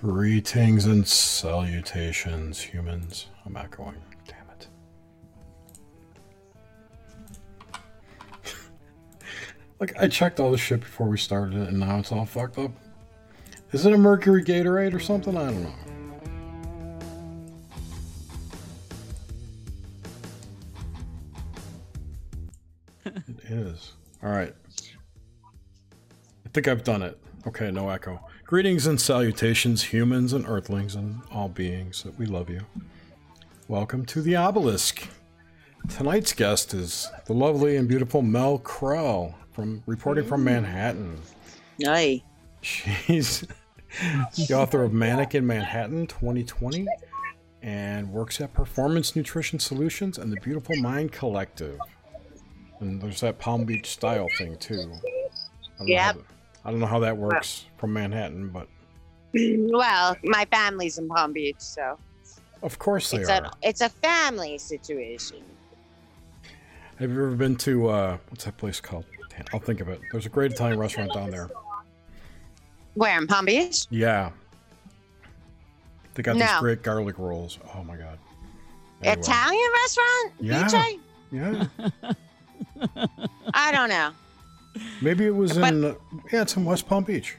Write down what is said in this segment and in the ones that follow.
Greetings and salutations, humans. I'm echoing. Damn it. like, I checked all this shit before we started it, and now it's all fucked up. Is it a Mercury retrograde or something? I don't know. it is. All right. I think I've done it. Okay, no echo. Greetings and salutations, humans and earthlings and all beings that we love you. Welcome to the obelisk. Tonight's guest is the lovely and beautiful Mel Krell from reporting from Manhattan. Aye. She's the author of Manic in Manhattan 2020 and works at Performance Nutrition Solutions and the Beautiful Mind Collective. And there's that Palm Beach style thing too. Know Yep. I don't know how that works from Manhattan, but Well, my family's in Palm Beach, so of course they it's are. a it's a family situation. Have you ever been to uh, what's that place called? I'll think of it. There's a great Italian restaurant down there. Where in Palm Beach? Yeah, they got these great garlic rolls. Oh my god. Anyway. Italian restaurant? Yeah. BJ? Yeah, I don't know. Maybe it was But- in. Uh, yeah, it's in West Palm Beach.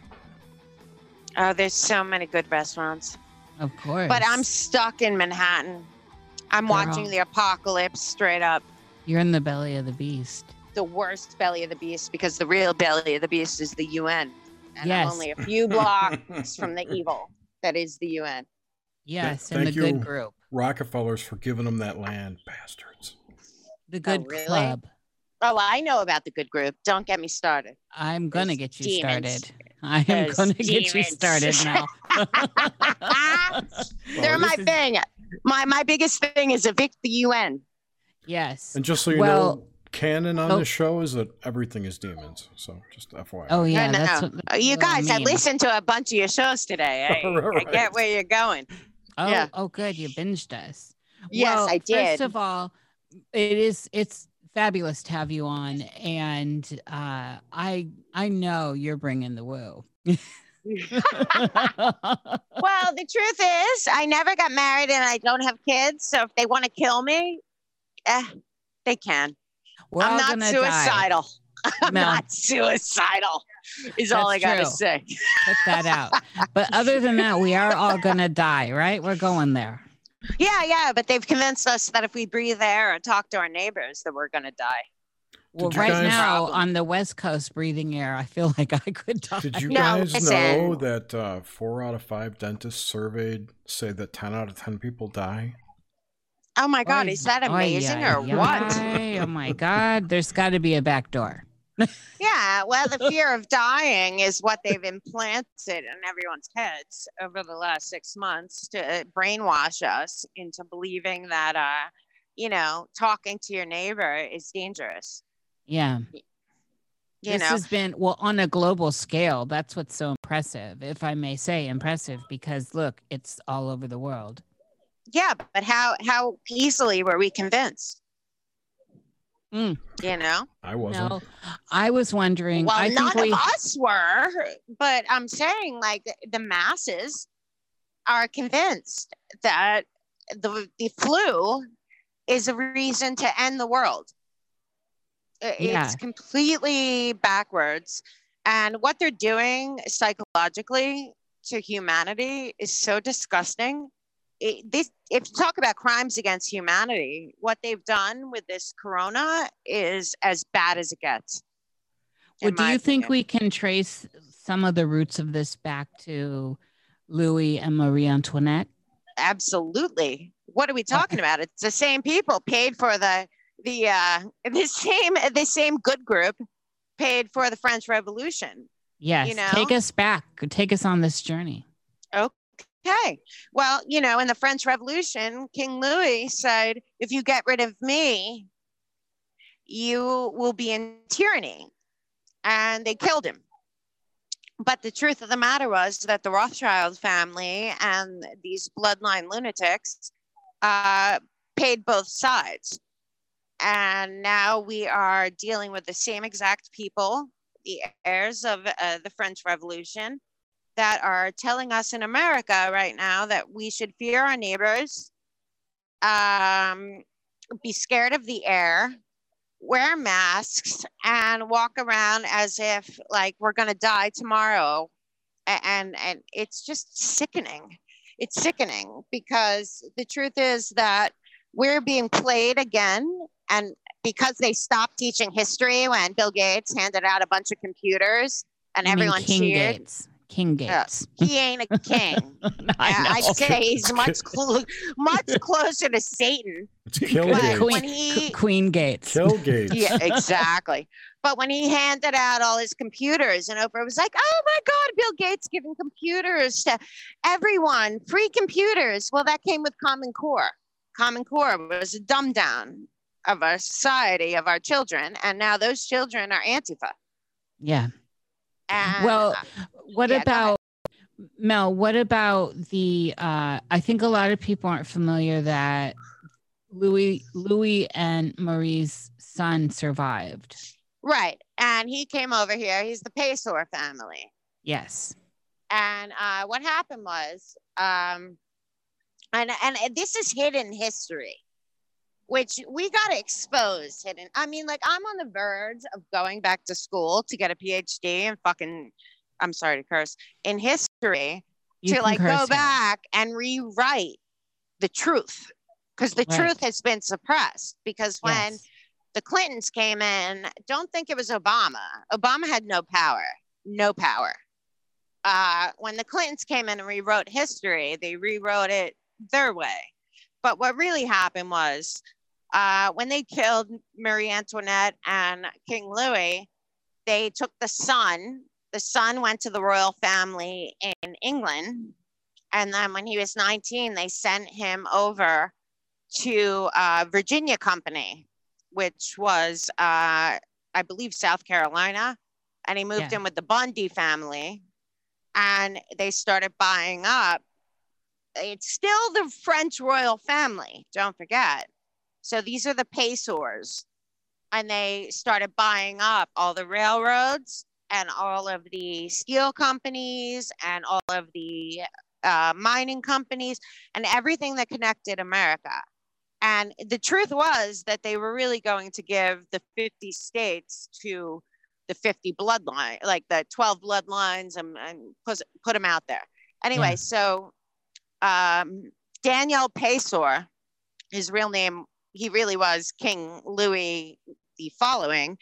Oh, there's so many good restaurants. Of course. But I'm stuck in Manhattan. I'm watching the apocalypse straight up. You're in the belly of the beast. The worst belly of the beast because the real belly of the beast is the UN. And Yes. I'm only a few blocks from the evil that is the UN. Yes, in the thank good group. Rockefellers for giving them that land, bastards. The good really? club. Oh, I know about the good group. Don't get me started. I'm gonna get you demons. started. I am gonna get you started now. They're my is- thing. My my biggest thing is evict the UN. yes. And just so you Well- know, canon on Oh. this show is that everything is demons. So just FYI. Oh yeah, no, no, that's no. what. Uh, You guys, I mean. listened to a bunch of your shows today. I, Right, I get where you're going. Oh, yeah. oh, good. You binged us. Yes, well, I did. First of all, it is it's fabulous to have you on, and uh, I I know you're bringing the woo. Well, the truth is, I never got married and I don't have kids. So if they want to kill me, eh, they can. We're I'm not gonna die. suicidal. I'm No. not suicidal. Is all I That's gotta say. Put that out. But other than that, we are all gonna die, right? We're going there. Yeah, yeah, but they've convinced us that if we breathe air and talk to our neighbors, that we're gonna die. Well, right guys- now Problem. on the West Coast, breathing air, I feel like I could die. Did you No, guys know that uh, four out of five dentists surveyed say that 10 out of 10 people die? Oh my God, Oy, is that amazing oy, or what? oy. Oh my God, there's got to be a back door. Yeah, well, the fear of dying is what they've implanted in everyone's heads over the last six months to brainwash us into believing that, uh, you know, talking to your neighbor is dangerous. Yeah. You this know, has been well on a global scale. That's what's so impressive, if I may say, impressive because look, it's all over the world. yeah, but how how easily were we convinced? Mm. You know, I wasn't. No, I was wondering. well, I none think we. of us were, but I'm saying like the masses are convinced that the the flu is a reason to end the world. I- Yeah. It's completely backwards, and what they're doing psychologically to humanity is so disgusting. It, this, if you talk about crimes against humanity, what they've done with this corona is as bad as it gets. Well, do you think we can trace some of the roots of this back to Louis and Marie Antoinette? absolutely what are we talking about it's the same people paid for the the uh the same the same good group paid for the french revolution Yes. you know? Take us back. Take us on this journey. okay well you know in the french revolution king louis said if you get rid of me you will be in tyranny. And they killed him. But the truth of the matter was that the rothschild family and these bloodline lunatics uh, paid both sides. And now we are dealing with the same exact people the heirs of uh, the french revolution that are telling us in America right now that we should fear our neighbors, um, be scared of the air, wear masks, and walk around as if like we're going to die tomorrow. And, and it's just sickening. It's sickening because the truth is that we're being played again. And because they stopped teaching history when Bill Gates handed out a bunch of computers and You everyone cheered. Gates. King Yeah. Gates. He ain't a king. I I, I know. say he's much clo- much closer to Satan. It's Kill But Gates. Queen, he- Queen Gates. Kill Gates. Yeah, exactly. But when he handed out all his computers, and Oprah was like, "Oh my God, Bill Gates giving computers to everyone, free computers." Well, that came with Common Core. Common Core was a dumb down of our society of our children, and now those children are Antifa. Yeah. And Well, uh, What Yeah, about Mel? What about the? Uh, I think a lot of people aren't familiar that Louis, Louis and Marie's son survived. right, and he came over here. He's the Payseur family. Yes. And uh, what happened was, um, and and this is hidden history, which we got exposed hidden. I mean, like I'm on the verge of going back to school to get a PhD in fucking, I'm sorry to curse, in history You to like go here. back and rewrite the truth because the Right. truth has been suppressed. Because when Yes. the Clintons came in, don't think it was Obama. Obama had no power, no power. Uh, when the Clintons came in and rewrote history, they rewrote it their way. But what really happened was uh, when they killed Marie Antoinette and King Louis, they took the son. The son went to the royal family in England. And then when he was 19, they sent him over to uh, Virginia Company, which was, uh, I believe, South Carolina. And he moved Yeah. in with the Bundy family. And they started buying up. It's still the French royal family, don't forget. So these are the Payseurs. And they started buying up all the railroads and all of the steel companies and all of the uh, mining companies and everything that connected America. And the truth was that they were really going to give the 50 states to the 50 bloodline, like the 12 bloodlines, and, and put, put them out there. Anyway, Yeah. so um, Daniel Payseur, his real name, he really was King Louis the following.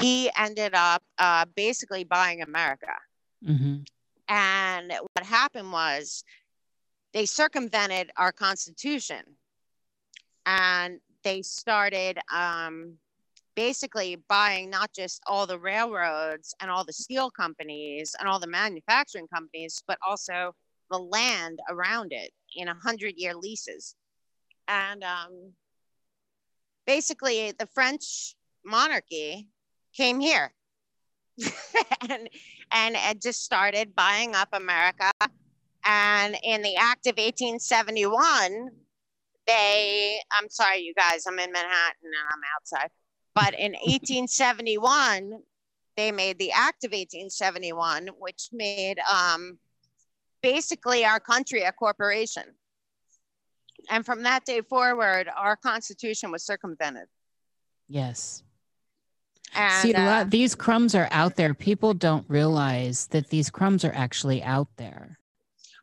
He ended up uh, basically buying America. Mhm. And what happened was they circumvented our Constitution and they started um, basically buying not just all the railroads and all the steel companies and all the manufacturing companies, but also the land around it in a hundred year leases. And um, basically, the French monarchy came here and, and and just started buying up America. And in the Act of 1871, they, I'm sorry, you guys, I'm in Manhattan and I'm outside. But in 1871, they made the Act of 1871, which made um, basically our country a corporation. And from that day forward, our Constitution was circumvented. Yes. And, See, a uh, lot, these crumbs are out there. People don't realize that these crumbs are actually out there.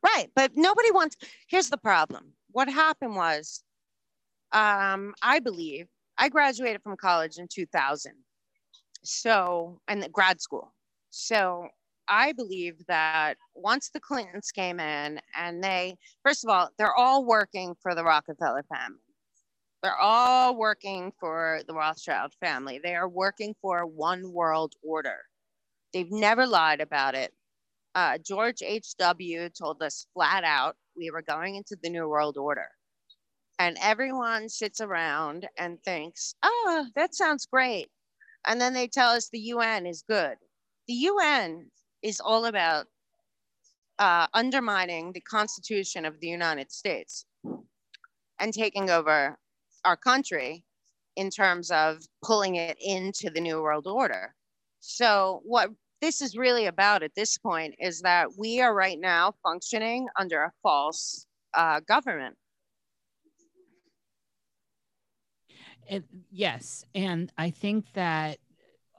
Right, but nobody wants. Here's the problem. What happened was, um, I believe I graduated from college in 2000, so and grad school. So I believe that once the Clintons came in, and they, first of all, they're all working for the Rockefeller family. They're all working for the Rothschild family. They are working for one world order. They've never lied about it uh, George H.W. told us flat out we were going into the New World Order. And everyone sits around and thinks, oh, that sounds great. And then they tell us the UN is good. The UN is all about uh, undermining the Constitution of the United States and taking over our country in terms of pulling it into the New World Order. So, what this is really about at this point is that we are right now functioning under a false uh, government. Yes, and I think that,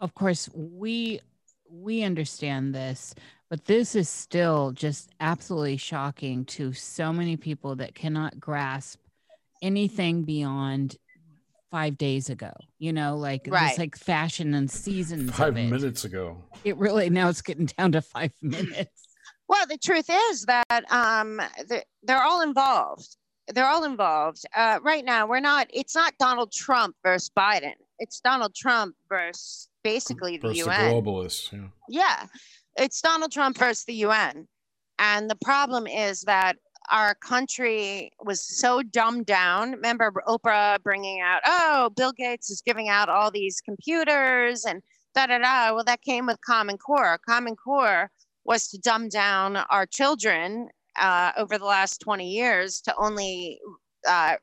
of course, we we understand this, but this is still just absolutely shocking to so many people that cannot grasp anything beyond five days ago. You know, like Right. just like fashion and seasons. Five of it. minutes ago. It really now it's getting down to five minutes. Well, the truth is that um, they're, they're all involved. They're all involved. Uh, right now, we're not, it's not Donald Trump versus Biden. It's Donald Trump versus basically the Versus the UN. globalists. Yeah. Yeah, it's Donald Trump versus the UN. And the problem is that our country was so dumbed down. Remember Oprah bringing out, oh, Bill Gates is giving out all these computers and da da da. Well, that came with Common Core. Common Core was to dumb down our children uh, over the last 20 years to only uh,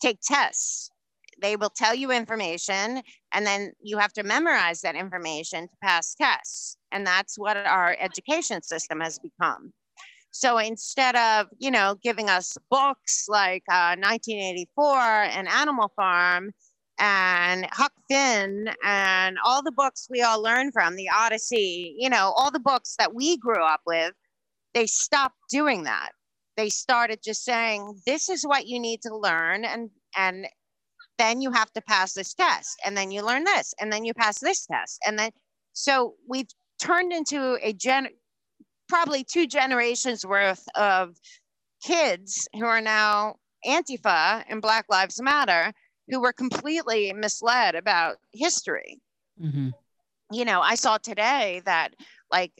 take tests. They will tell you information and then you have to memorize that information to pass tests. And that's what our education system has become. So instead of you know giving us books like uh, 1984 and animal farm and huck finn and all the books we all learned from the odyssey you know all the books that we grew up with they stopped doing that. They started just saying this is what you need to learn and and then you have to pass this test and then you learn this and then you pass this test and then so we've turned into a gen probably two generations worth of kids who are now antifa and black lives matter who were completely misled about history. Hmm you know i saw today that like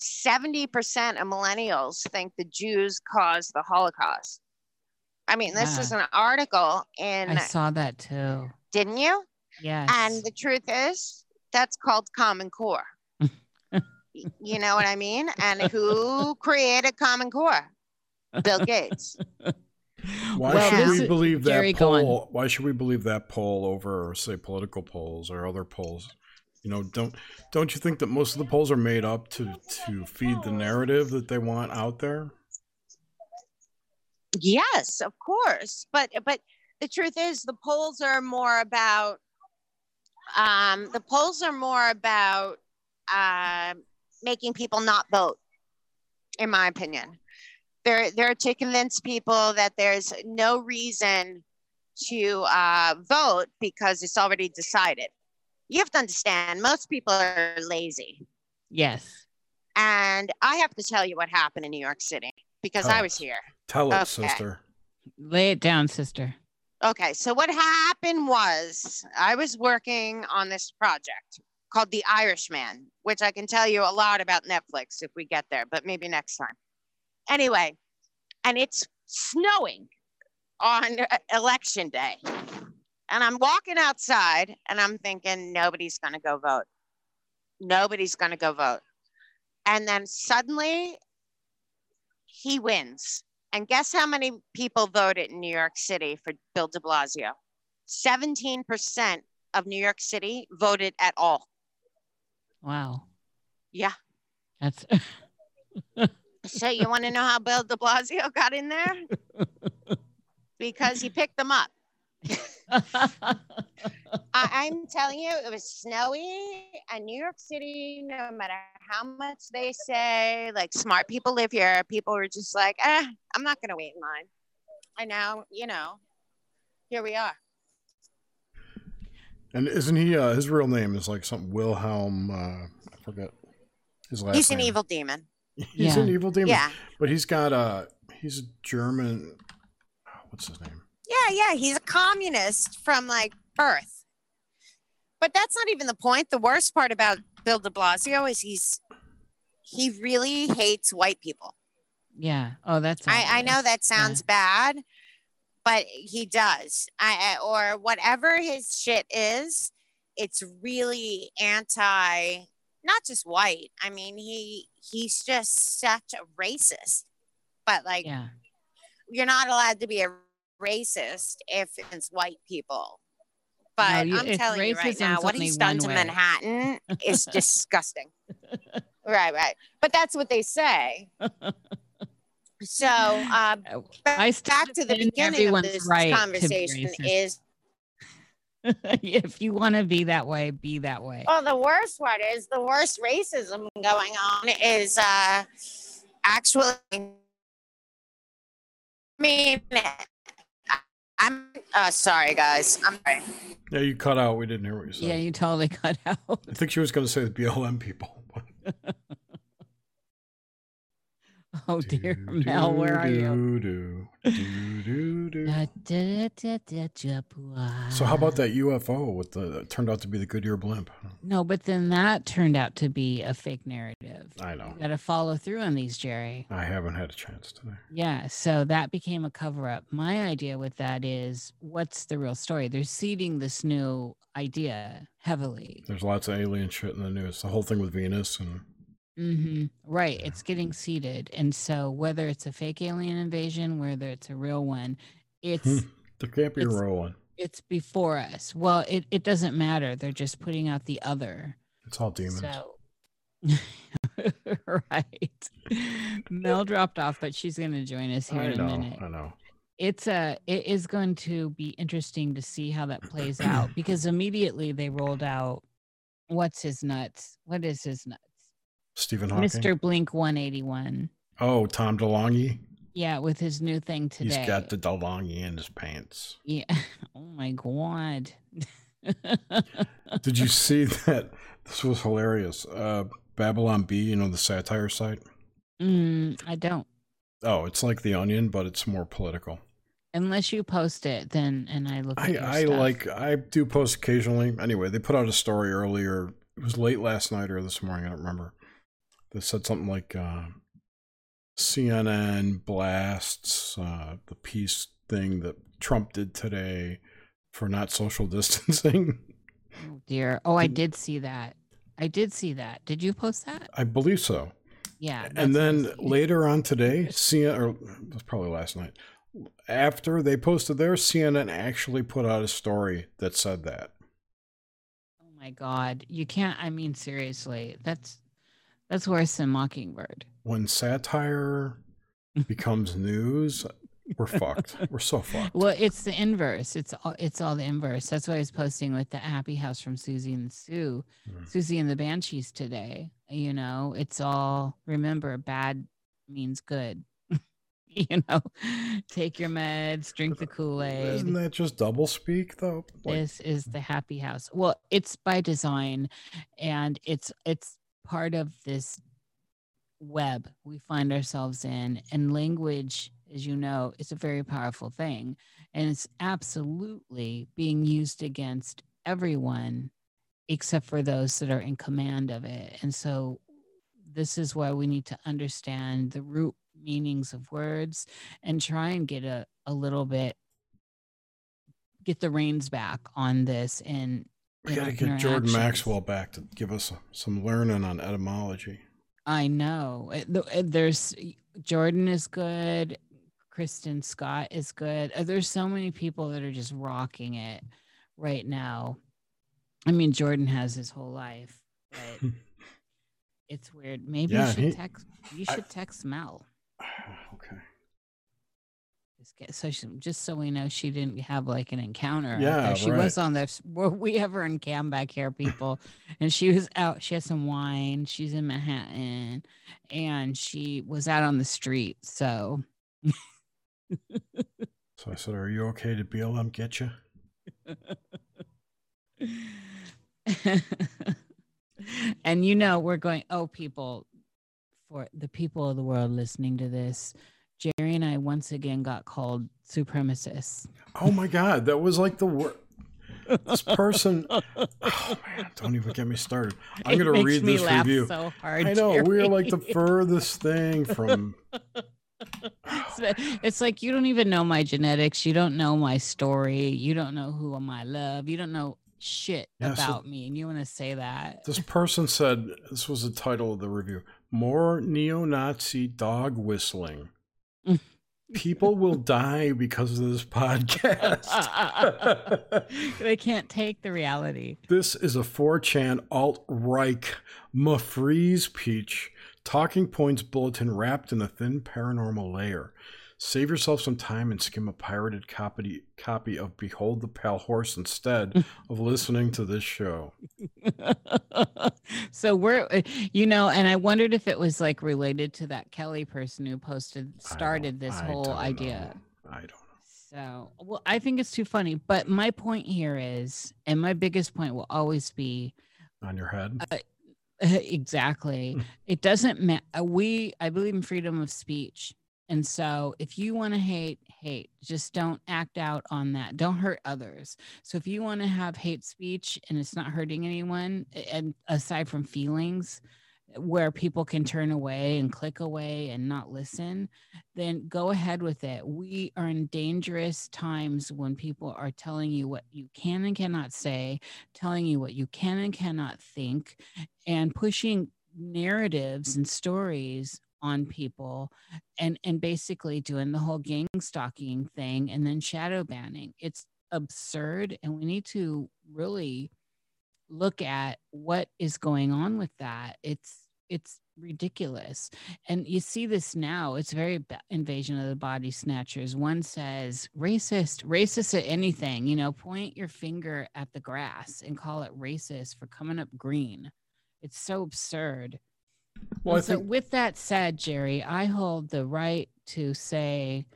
70% of millennials think the jews caused the holocaust i mean this Yeah. is an article in I saw that too. didn't you Yes. and the truth is, that's called Common Core. You know what I mean? And who created Common Core? Bill Gates. Why Well, should we believe that Jerry, go on. poll? Why should we believe that poll over, say, political polls or other polls? You know, don't don't you think that most of the polls are made up to to feed the narrative that they want out there? Yes, of course. But but the truth is the polls are more about um, the polls are more about uh, making people not vote, in my opinion. They're they're to convince people that there's no reason to uh, vote because it's already decided. You have to understand, most people are lazy. yes. And I have to tell you what happened in New York City because I Oh. was here. Tell it, sister. Lay it down, sister. Okay, so what happened was I was working on this project called The Irishman, which I can tell you a lot about Netflix if we get there, but maybe next time. Anyway, and it's snowing on uh, election day. And I'm walking outside and I'm thinking, nobody's going to go vote. Nobody's going to go vote. And then suddenly he wins. And guess how many people voted in New York City for Bill de Blasio? 17% of New York City voted at all. Wow. Yeah. That's So you want to know how Bill de Blasio got in there? Because he picked them up. I, I'm telling you, it was snowy and New York City, no matter how much they say, like smart people live here, people were just like, eh, I'm not going to wait in line. And now, you know, here we are. And isn't he? Uh, his real name is like something Wilhelm. Uh, I forget his last name. He's an evil demon. He's Yeah. an evil demon. Yeah. But he's got a. He's a German. What's his name? Yeah, yeah, he's a communist from like birth. But that's not even the point. The worst part about Bill de Blasio is he's he really hates white people. yeah. Oh, that's. I, I know that sounds bad, but he does. I, I or whatever his shit is, it's really anti not just white. I mean, he he's just such a racist. But like Yeah. you're not allowed to be a racist if it's white people. But you- I'm telling you right now, what he's done to way. Manhattan is disgusting. right, right. But that's what they say. So, uh, I still back to the beginning of this right conversation is if you want to be that way, be that way. well, the worst part is the worst racism going on is uh, actually. I mean, I'm uh, sorry, guys. I'm sorry. Yeah, you cut out. We didn't hear what you said. Yeah, you totally cut out. I think she was going to say the BLM people. Oh dear, Mel, where are you? So So how about that UFO with the that turned out to be the Goodyear blimp? No, but then that turned out to be a fake narrative. I know. You got to follow through on these, Jerry. I haven't had a chance today. Yeah, so that became a cover up. My idea with that is what's the real story? They're seeding this new idea heavily. There's lots of alien shit in the news. The whole thing with Venus and hmm Right, Yeah. it's getting seeded. And so whether it's a fake alien invasion, whether it's a real one, it's Hmm. there can't be a real one. it's before us. Well, it, it doesn't matter. They're just putting out the other. It's all demons. So right. Mel dropped off, but she's gonna join us here I in a minute. I know. it's a it is going to be interesting to see how that plays out because immediately they rolled out what's his nuts what is his nuts Stephen Hawking. mr blink 181 Oh, Tom DeLonge. yeah with his new thing today He's got the DeLonge in his pants. yeah oh my god Did you see that? This was hilarious. Uh, Babylon Bee, you know, the satire site. mm, i don't Oh, it's like The Onion, but it's more political. unless you post it then and i look at I, I like I do post occasionally. Anyway, they put out a story earlier. It was late last night or this morning. I don't remember. They said something like uh, CNN blasts uh, the peace thing that Trump did today for not social distancing. oh dear oh i Did- see that i did see that did you post that I believe so. yeah and then later on today, CNN, or was probably last night, after they posted theirs, CNN actually put out a story that said that. Oh my god, you can't. I mean, seriously, that's that's worse than Mockingbird. When satire becomes news, we're fucked. We're so fucked. Well, it's the inverse. It's all it's all the inverse. That's why I was posting with the Happy House from Siouxsie and Sue, Mm. Siouxsie and the Banshees today. You know, it's all remember bad means good. you know, take your meds, drink the Kool Aid. Isn't that just double speak though? Like, this is the happy house well it's by design and it's it's part of this web we find ourselves in and language as you know is a very powerful thing. And it's absolutely being used against everyone except for those that are in command of it. And so this is why we need to understand the root meanings of words and try and get a, a little bit get the reins back on this and we in gotta get Jordan. Maxwell back to give us some learning on etymology. I know It- the- it- there's Jordan is good, Kristen Scott is good. Uh, There's so many people that are just rocking it right now. I mean, Jordan has his whole life, but it's weird. Maybe Yeah, you should he- text. You I- should text Mel. okay. Just so she, just so we know she didn't have like an encounter. Yeah, she right. was on this. Were we ever in Cam back here, people? and she was out. She had some wine. She's in Manhattan, and she was out on the street. So So I said, "Are you okay? Did BLM get you?" and you know we're going. Oh, people, for the people of the world listening to this, Jerry and I once again got called supremacists. Oh my god, that was like the worst. This person. Oh man, don't even get me started. I'm gonna makes read this review. So hard. I know we're like the furthest thing from. It's- like you don't even know my genetics. You don't know my story. You don't know who am I love. You don't know shit Yeah, so- about me, and you want to say that. This person said this was the title of the review: "More neo-Nazi dog whistling." People will die because of this podcast. they can't take the reality. This is a 4chan alt Reich Mafreeze Peach talking points bulletin wrapped in a thin paranormal layer. Save yourself some time and skim a pirated copy copy of Behold the Pale Horse instead of listening to this show. so we're uh, you know, and I wondered if it was like related to that Kelly person who posted started this I whole idea. know. I don't know. So, well, I think it's too funny. But my point here is, and my biggest point will always be On your head? exactly. Mm. It doesn't matter. We, I believe in freedom of speech. And so if you want to hate, hate, just don't act out on that. Don't hurt others. So if you want to have hate speech and it's not hurting anyone, and aside from feelings, eh, where people can turn away and click away and not listen, then go ahead with it. We are in dangerous times when people are telling you what you can and cannot say, telling you what you can and cannot think, and pushing narratives and stories on people and and basically doing the whole gang stalking thing and then shadow banning. It's absurd and we need to really look at what is going on with that. It's it's ridiculous. And you see this now it's very invasion of the body snatchers. One says racist racist at anything you know point your finger at the grass and call it racist for coming up green. It's so absurd Well, so think with that said jerry i hold the right to say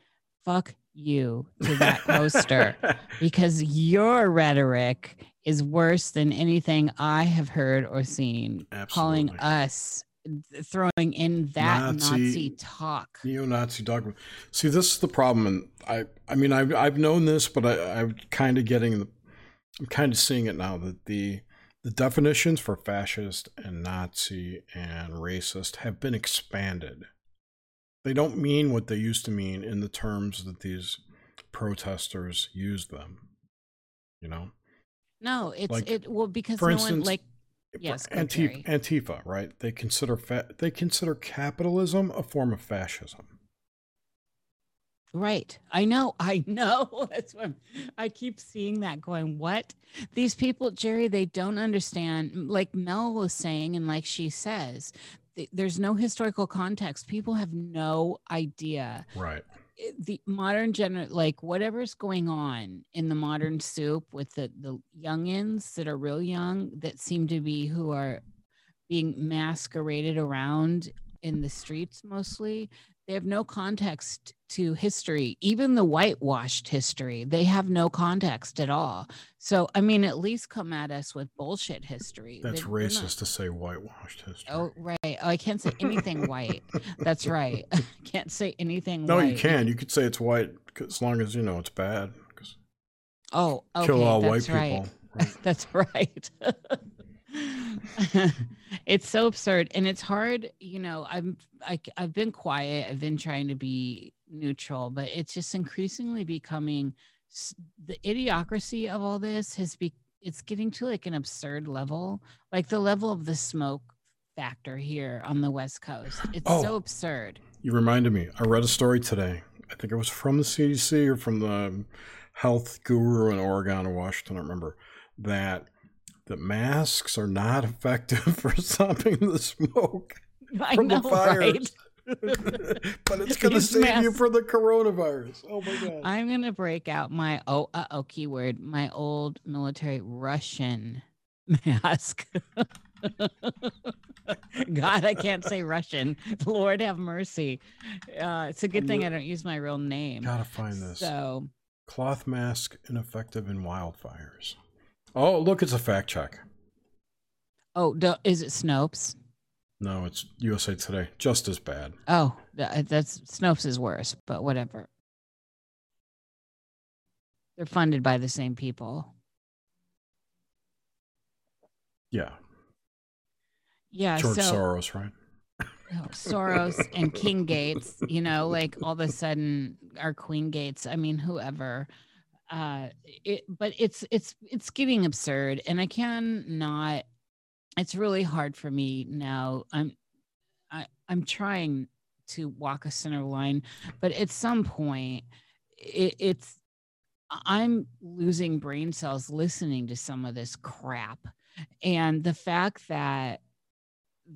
fuck you to that poster because your rhetoric is worse than anything I have heard or seen. Calling us, throwing in that Nazi- Nazi, talk. neo-Nazi dogma. See, this is the problem, and I, I mean, I've I've known this, but I, I'm kind of getting I'm kind of seeing it now that the the definitions for fascist and Nazi and racist have been expanded. They don't mean what they used to mean in the terms that these protesters use them. You know, No, it's Like, it well because for no instance, one like Yes, Antifa, Antifa, right? They consider fa- they consider capitalism a form of fascism. Right. I know. I know. That's what I'm, I keep seeing that going, what? These people, Jerry, they don't understand. Like Mel was saying, and like she says, th- there's no historical context. People have no idea. Right. The modern gener like whatever's going on in the modern soup with the, the youngins that are real young that seem to be who are being masqueraded around in the streets mostly they have no context to history even the whitewashed history they have no context at all so i mean at least come at us with bullshit history That's They- they're not- racist to say whitewashed history. oh right oh, i can't say anything white that's right can't say anything no, white. you can. You could say it's white as long as you know it's bad. oh okay, kill all white right. people. Right. That's right. it's so absurd and it's hard, you know, I'm I, I've been quiet, I've been trying to be neutral, but it's just increasingly becoming the idiocracy of all this has be it's getting to like an absurd level, like the level of the smoke factor here on the west coast. It's Oh. so absurd. You reminded me. I read a story today. I think it was from the CDC or from the health guru in Oregon or Washington. I don't remember that that masks are not effective for stopping the smoke I from know, the fires. right? but it's going to save you masks- from the coronavirus. Oh my god! I'm gonna break out my oh uh oh keyword my old military Russian mask. God, I can't say Russian. Lord have mercy. Uh, it's a good thing I don't use my real name. Gotta find this So cloth mask ineffective in wildfires. Oh, look, it's a fact check. oh, do, is it Snopes? No, it's USA Today. Just as bad. Oh, uh, that's Snopes is worse, but whatever. They're funded by the same people. Yeah, Yeah. George so, Soros, right? Oh, Soros and King Gates, you know, like all of a sudden our Queen Gates, I mean, whoever. Uh it but it's it's it's getting absurd and I can not it's really hard for me now. I'm I I'm trying to walk a center line, but at some point, it, it's I'm losing brain cells listening to some of this crap. And the fact that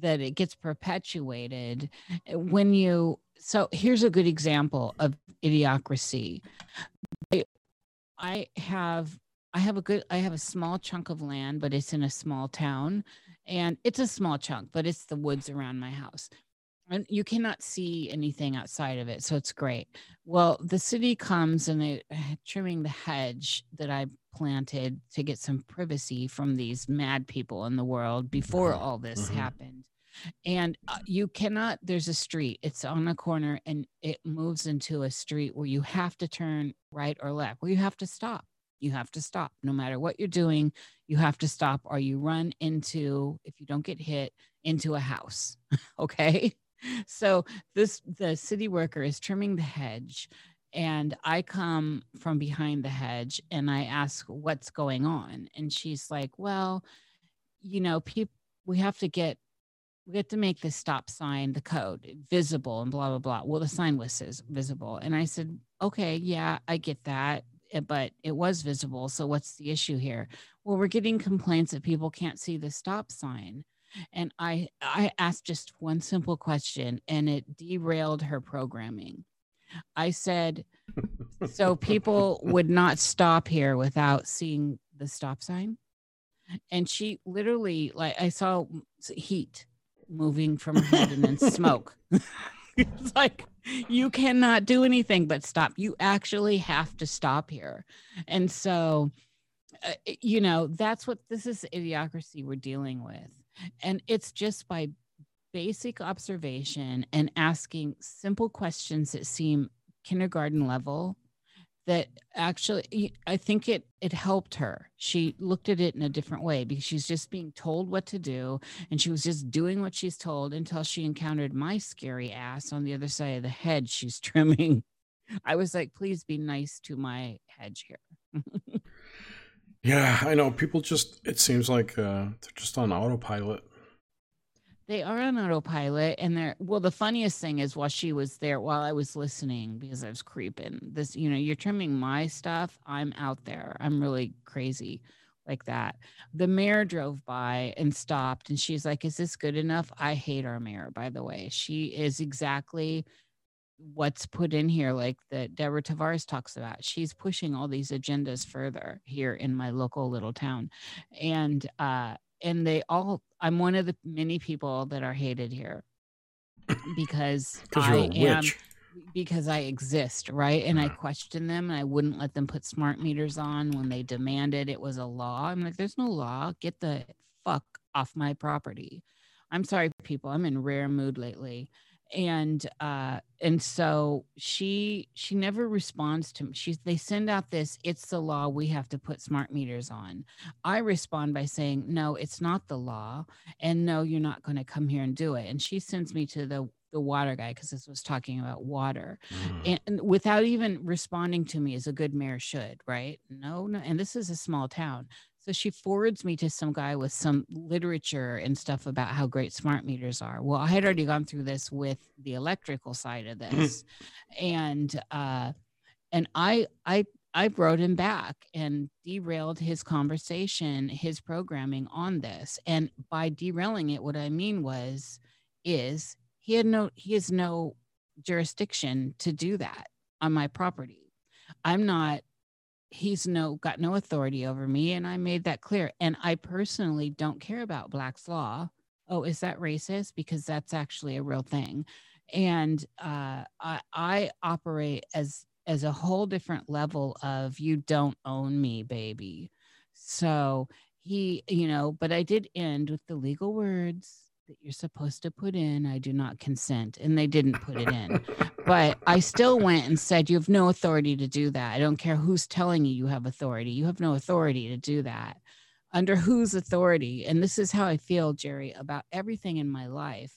that it gets perpetuated eh, when you so here's a good example of idiocracy. I, have I have a good I have a small chunk of land, but it's in a small town. And it's a small chunk, but it's the woods around my house and you cannot see anything outside of it so it's great well the city comes and they trimming the hedge that i planted to get some privacy from these mad people in the world before all this mm-hmm. happened and uh, you cannot there's a street it's on a corner and it moves into a street where you have to turn right or left. Where you have to stop. You have to stop. No matter what you're doing you have to stop or you run into if you don't get hit into a house okay? So this the city worker is trimming the hedge and I come from behind the hedge and I ask what's going on? And she's like, "Well, you know, people we have to get we have to make the stop sign the code visible and blah blah blah. Well, the sign was visible." And I said, "Okay, yeah, I get that." Eh, but it was visible. So what's the issue here? Well, we're getting complaints that people can't see the stop sign and i i asked just one simple question and it derailed her programming i said so people would not stop here without seeing the stop sign and she literally like i saw heat moving from her head and then smoke. It's like you cannot do anything but stop. You actually have to stop here. And so uh, you know that's what this is idiocracy we're dealing with. And it's just by basic observation and asking simple questions that seem kindergarten level that actually i think it it helped her she looked at it in a different way because she's just being told what to do and she was just doing what she's told until she encountered my scary ass on the other side of the hedge she's trimming i was like please be nice to my hedge here Yeah, I know. People just, it seems like uh, they're just on autopilot. They are on autopilot. And they're, well, the funniest thing is while she was there, while I was listening, because I was creeping, this, you know, you're trimming my stuff. I'm out there. I'm really crazy like that. The mayor drove by and stopped, and she's like, Is this good enough? I hate our mayor, by the way. She is exactly what's put in here, like that Deborah Tavares talks about. She's pushing all these agendas further here in my local little town. And uh and they all I'm one of the many people that are hated here because I am because I exist, right? And I question them and I wouldn't let them put smart meters on when they demanded it was a law. I'm like, there's no law. Get the fuck off my property. I'm sorry, people. I'm in rare mood lately and uh and so she she never responds to me she's they send out this it's the law we have to put smart meters on. I respond by saying no it's not the law and no you're not going to come here and do it. And she sends me to the the water guy because this was talking about water mm. and, and, without even responding to me as a good mayor should right? No no and this is a small town so she forwards me to some guy with some literature and stuff about how great smart meters are. Well, I had already gone through this with the electrical side of mm-hmm. this. and uh and I I I wrote him back and derailed his conversation, his programming on this. And by derailing it, what I mean was is he had no he has no jurisdiction to do that on my property. I'm not he's no got no authority over me and i made that clear and i personally don't care about black's law. Oh is that racist? Because that's actually a real thing. And uh, I, I operate as as a whole different level of you don't own me baby. So he you know but i did end with the legal words that you're supposed to put in. I do not consent. And they didn't put it in. but I still went and said, You have no authority to do that. I don't care who's telling you you have authority. You have no authority to do that. Under whose authority? And this is how I feel, Jerry, about everything in my life.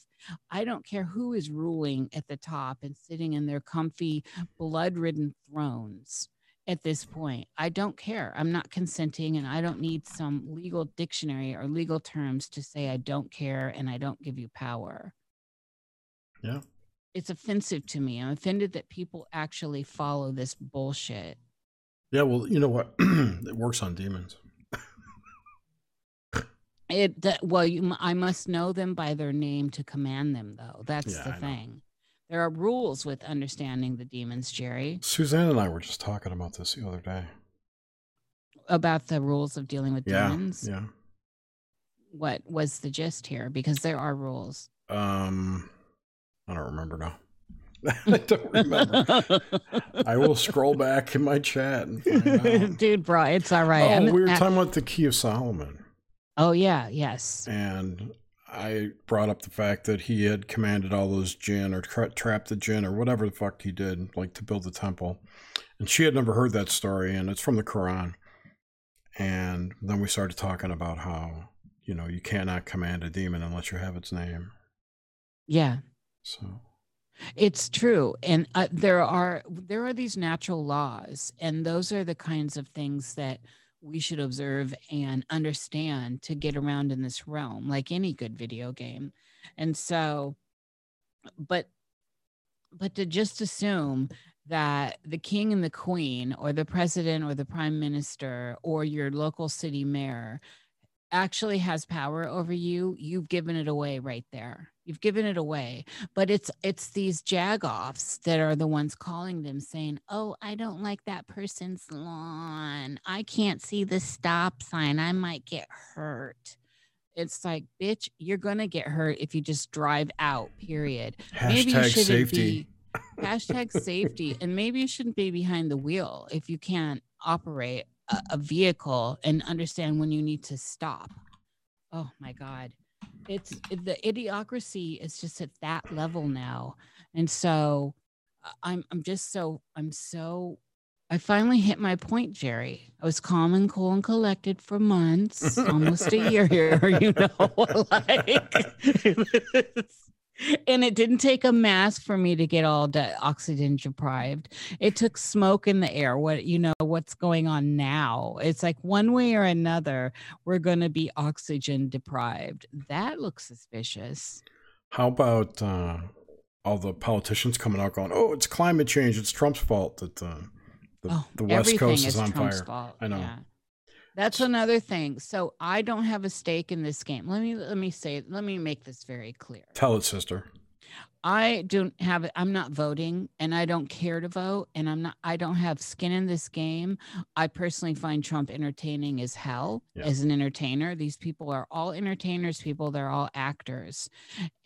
I don't care who is ruling at the top and sitting in their comfy, blood ridden thrones at this point. I don't care. I'm not consenting and I don't need some legal dictionary or legal terms to say I don't care and I don't give you power. Yeah. it's offensive to me. I'm offended that people actually follow this bullshit. Yeah, well, you know what? it works on demons. It that, well, you, I must know them by their name to command them, though. That's Yeah, the I know. There are rules with understanding the demons, Jerry, Suzanne and I were just talking about this the other day. about the rules of dealing with Yeah, demons. yeah. What was the gist here? Because there are rules. Um, I don't remember now. I don't remember. I will scroll back in my chat and find out. Dude, bro, it's all right. oh, I'm- we were talking about the Key of Solomon, oh yeah, yes. and I brought up the fact that he had commanded all those jinn or tra- trapped the jinn or whatever the fuck he did, like to build the temple. And she had never heard that story, and it's from the Quran. And then we started talking about how you know you cannot command a demon unless you have its name. Yeah. So It's true, and uh, there are there are these natural laws, and those are the kinds of things that we should observe and understand to get around in this realm, like any good video game. And so, but but to just assume that the king and the queen, or the president, or the prime minister, or your local city mayor actually has power over you, you've given it away right there. You've given it away. But it's it's these jagoffs that are the ones calling them saying oh i don't like that person's lawn. I can't see the stop sign. I might get hurt. It's like bitch you're gonna get hurt if you just drive out period. Maybe you shouldn't safety. be hashtag safety. And maybe you shouldn't be behind the wheel if you can't operate a, vehicle and understand when you need to stop. Oh my god. It's the idiocracy is just at that level now. And so uh, i'm i'm just so i'm so i finally hit my point jerry. I was calm and cool and collected for months almost a year here you know like and it didn't take a mask for me to get all the oxygen deprived it took smoke in the air what you know what's going on now it's like one way or another we're going to be oxygen deprived that looks suspicious How about uh, all the politicians coming out going, "Oh, it's climate change. It's Trump's fault that uh, the oh the West Coast is is on Trump's fire." fault. I know. yeah. That's another thing so i don't have a stake in this game let me let me say let me make this very clear Tell it, sister. I don't have I'm not voting and I don't care to vote and I'm not I don't have skin in this game. I personally find Trump entertaining as hell Yeah. as an entertainer. These people are all entertainers, people, they're all actors.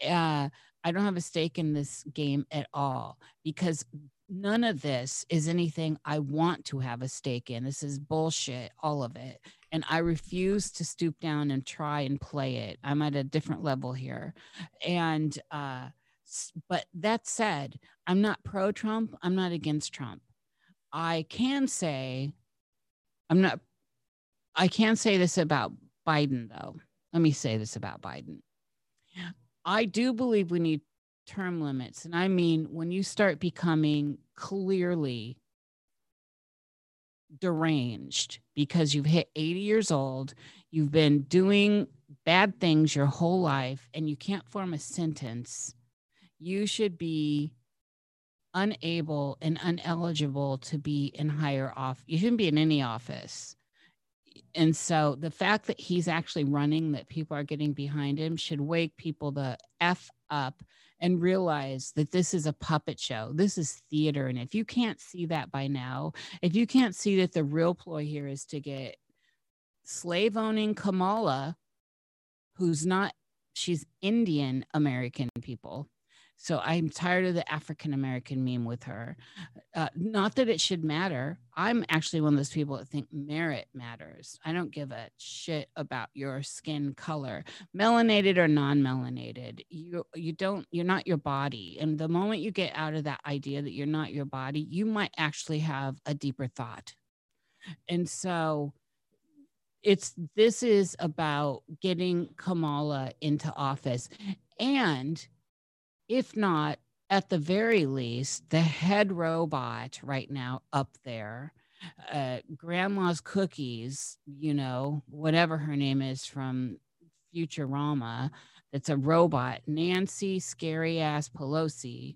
Uh I don't have a stake in this game at all because none of this is anything I want to have a stake in. This is bullshit, all of it. And I refuse to stoop down and try and play it. I'm at a different level here. And uh But that said, I'm not pro Trump. I'm not against Trump. I can say, I'm not, I can say this about Biden, though. Let me say this about Biden. I do believe we need term limits. And I mean, when you start becoming clearly deranged because you've hit 80 years old, you've been doing bad things your whole life, and you can't form a sentence you should be unable and uneligible to be in higher off you shouldn't be in any office and so the fact that he's actually running that people are getting behind him should wake people the f up and realize that this is a puppet show. This is theater and if you can't see that by now if you can't see that the real ploy here is to get slave owning kamala who's not she's indian american people so I'm tired of the African American meme with her. Uh, not that it should matter. I'm actually one of those people that think merit matters. I don't give a shit about your skin color, melanated or non-melanated. You you don't you're not your body. And the moment you get out of that idea that you're not your body, you might actually have a deeper thought. And so it's this is about getting Kamala into office and if not at the very least the head robot right now up there uh, grandma's cookies you know whatever her name is from futurama that's a robot nancy scary ass pelosi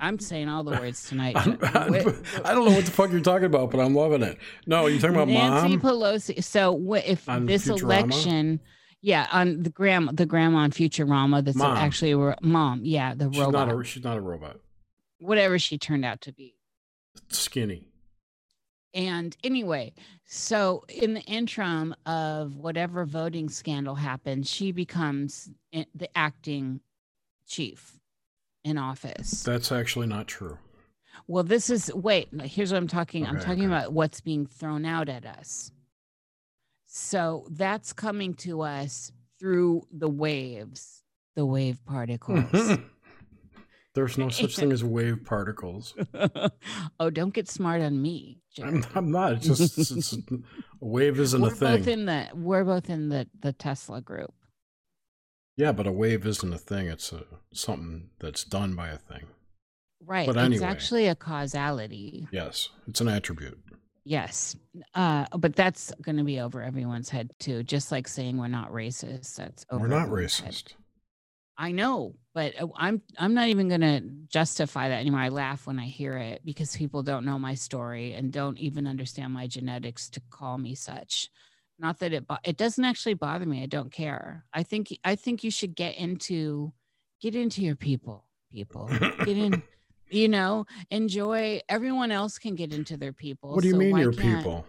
I'm saying all the words tonight. I'm- I'm- I don't know what the fuck you're talking about, but I'm loving it. No, you're talking about Nancy mom. Pelosi. So if this Futurama? election, yeah, on the grandma, the grandma on Futurama, that's Mom. actually a ro- mom. Yeah, the She's robot, not a she's not a robot. whatever she turned out to be. Skinny. And anyway, so in the interim of whatever voting scandal happened, she becomes the acting chief in office. That's actually not true. Well, this is wait, here's what I'm talking. I'm talking okay. about what's being thrown out at us. So that's coming to us through the waves, the wave particles. There's no such thing as wave particles. oh, don't get smart on me. I'm, I'm not. It's just it's, a wave isn't we're a thing. both in the we're both in the the Tesla group. yeah, but a wave isn't a thing. It's a something that's done by a thing. Right. But It's actually a causality. Yes, it's an attribute. Yes. Uh, but that's going to be over everyone's head too. Just like saying we're not racist. That's over We're not everyone's head. racist. I know, but uh, I'm I'm not even going to justify that anymore. I laugh when I hear it because people don't know my story and don't even understand my genetics to call me such. Not that it bo- it doesn't actually bother me. I don't care. I think I think you should get into get into your people. People get in. You know, enjoy. Everyone else can get into their people. What do you so mean, your can't- people?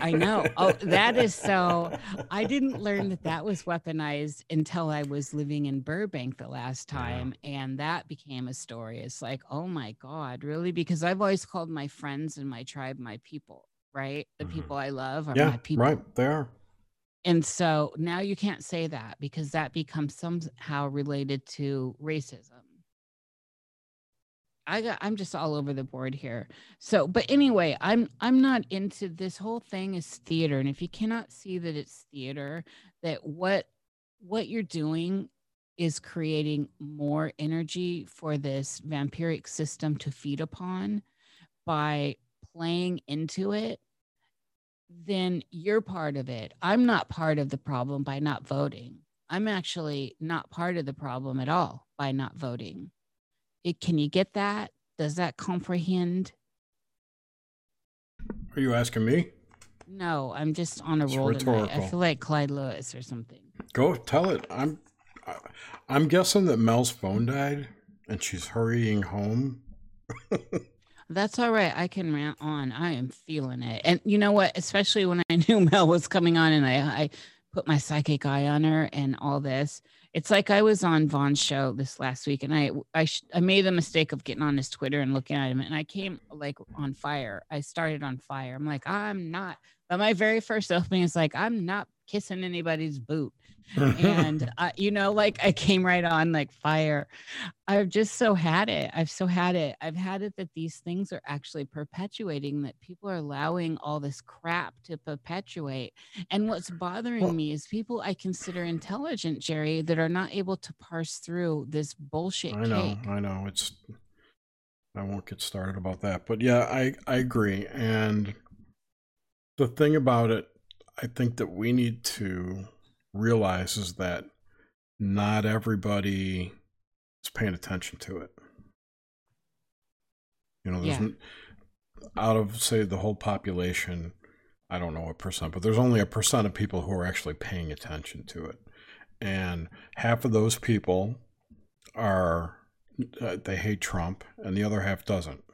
I know. Oh, that is so. I didn't learn that that was weaponized until I was living in Burbank the last Yeah. time. And that became a story. It's like, oh my God, really? Because I've always called my friends and my tribe my people, right? The Mhm. people I love are yeah, my people. right. They are. And so now you can't say that because that becomes somehow related to racism. I got I'm just all over the board here. So, but anyway, I'm I'm not into this whole thing is theater and if you cannot see that it's theater that what what you're doing is creating more energy for this vampiric system to feed upon by playing into it then you're part of it. I'm not part of the problem by not voting. I'm actually not part of the problem at all by not voting. It, can you get that? Does that comprehend? Are you asking me? No, I'm just on a It's roll tonight. I feel like Clyde Lewis or something. Go tell it. I'm. I'm guessing that Mel's phone died, and she's hurrying home. That's all right. I can rant on. I am feeling it. And you know what? Especially when I knew Mel was coming on and I, I put my psychic eye on her and all this. It's like I was on Vaughn's show this last week and I I, sh- I made the mistake of getting on his Twitter and looking at him and I came like on fire. I started on fire. I'm like, I'm not. But my very first opening is like, I'm not kissing anybody's boot and uh, you know like i came right on like fire i've just so had it i've so had it i've had it that these things are actually perpetuating that people are allowing all this crap to perpetuate and what's bothering Well- me is people i consider intelligent jerry that are not able to parse through this bullshit I know. cake I know. It's. I won't get started about that, but yeah, I I agree. And the thing about it, I think that we need to realize is that not everybody is paying attention to it. You know, there's Yeah. n- out of say the whole population, I don't know what percent, but there's only a percent of people who are actually paying attention to it, and half of those people are uh, they hate Trump, and the other half doesn't.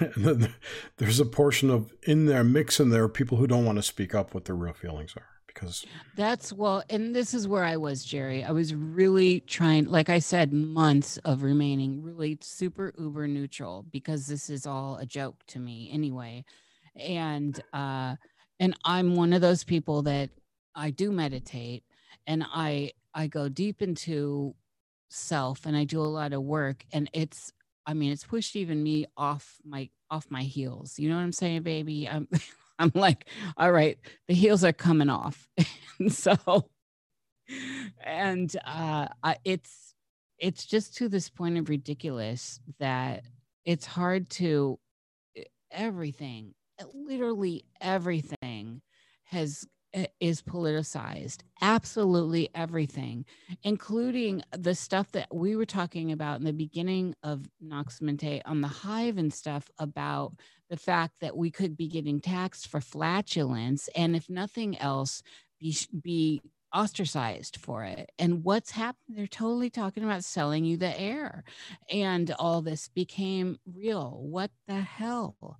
And there's a portion of in there mix in there are people who don't want to speak up what their real feelings are because That's well, and this is where I was, Jerry. I was really trying, like I said, months of remaining really super uber neutral because this is all a joke to me anyway. And uh and I'm one of those people that I do meditate and I I go deep into self and I do a lot of work and it's I mean it's pushed even me off my off my heels. You know what I'm saying, baby? I'm I'm like, all right, the heels are coming off. and so and uh it's it's just to this point of ridiculous that it's hard to everything literally everything has is politicized. Absolutely everything, including the stuff that we were talking about in the beginning of Nox Mente on the hive and stuff about the fact that we could be getting taxed for flatulence, and if nothing else, be be ostracized for it. And what's happened? They're totally talking about selling you the air, and all this became real. What the hell?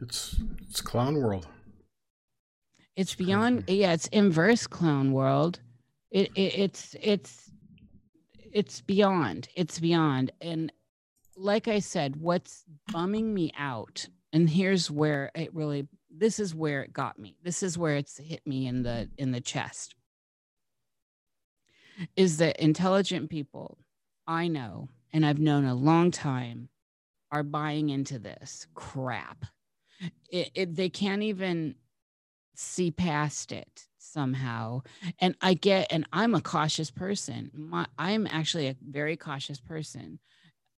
It's it's clown world. It's beyond. Yeah, it's inverse clown world. It, it it's it's it's beyond. It's beyond. And like I said, what's bumming me out, and here's where it really. This is where it got me. This is where it's hit me in the in the chest. Is that intelligent people I know and I've known a long time are buying into this crap. It, it, they can't even see past it somehow. And I get, and I'm a cautious person. My, I'm actually a very cautious person.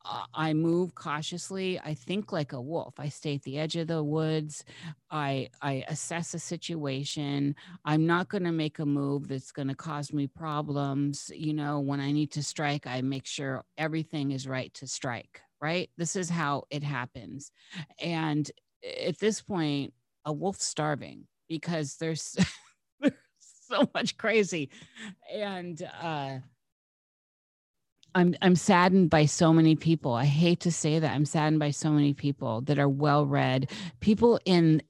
Uh, I move cautiously. I think like a wolf. I stay at the edge of the woods. I I assess a situation. I'm not going to make a move that's going to cause me problems. You know, when I need to strike, I make sure everything is right to strike. Right. This is how it happens. And at this point, a wolf starving because there's, there's so much crazy. And uh I'm I'm saddened by so many people. I hate to say that. I'm saddened by so many people that are well read, people in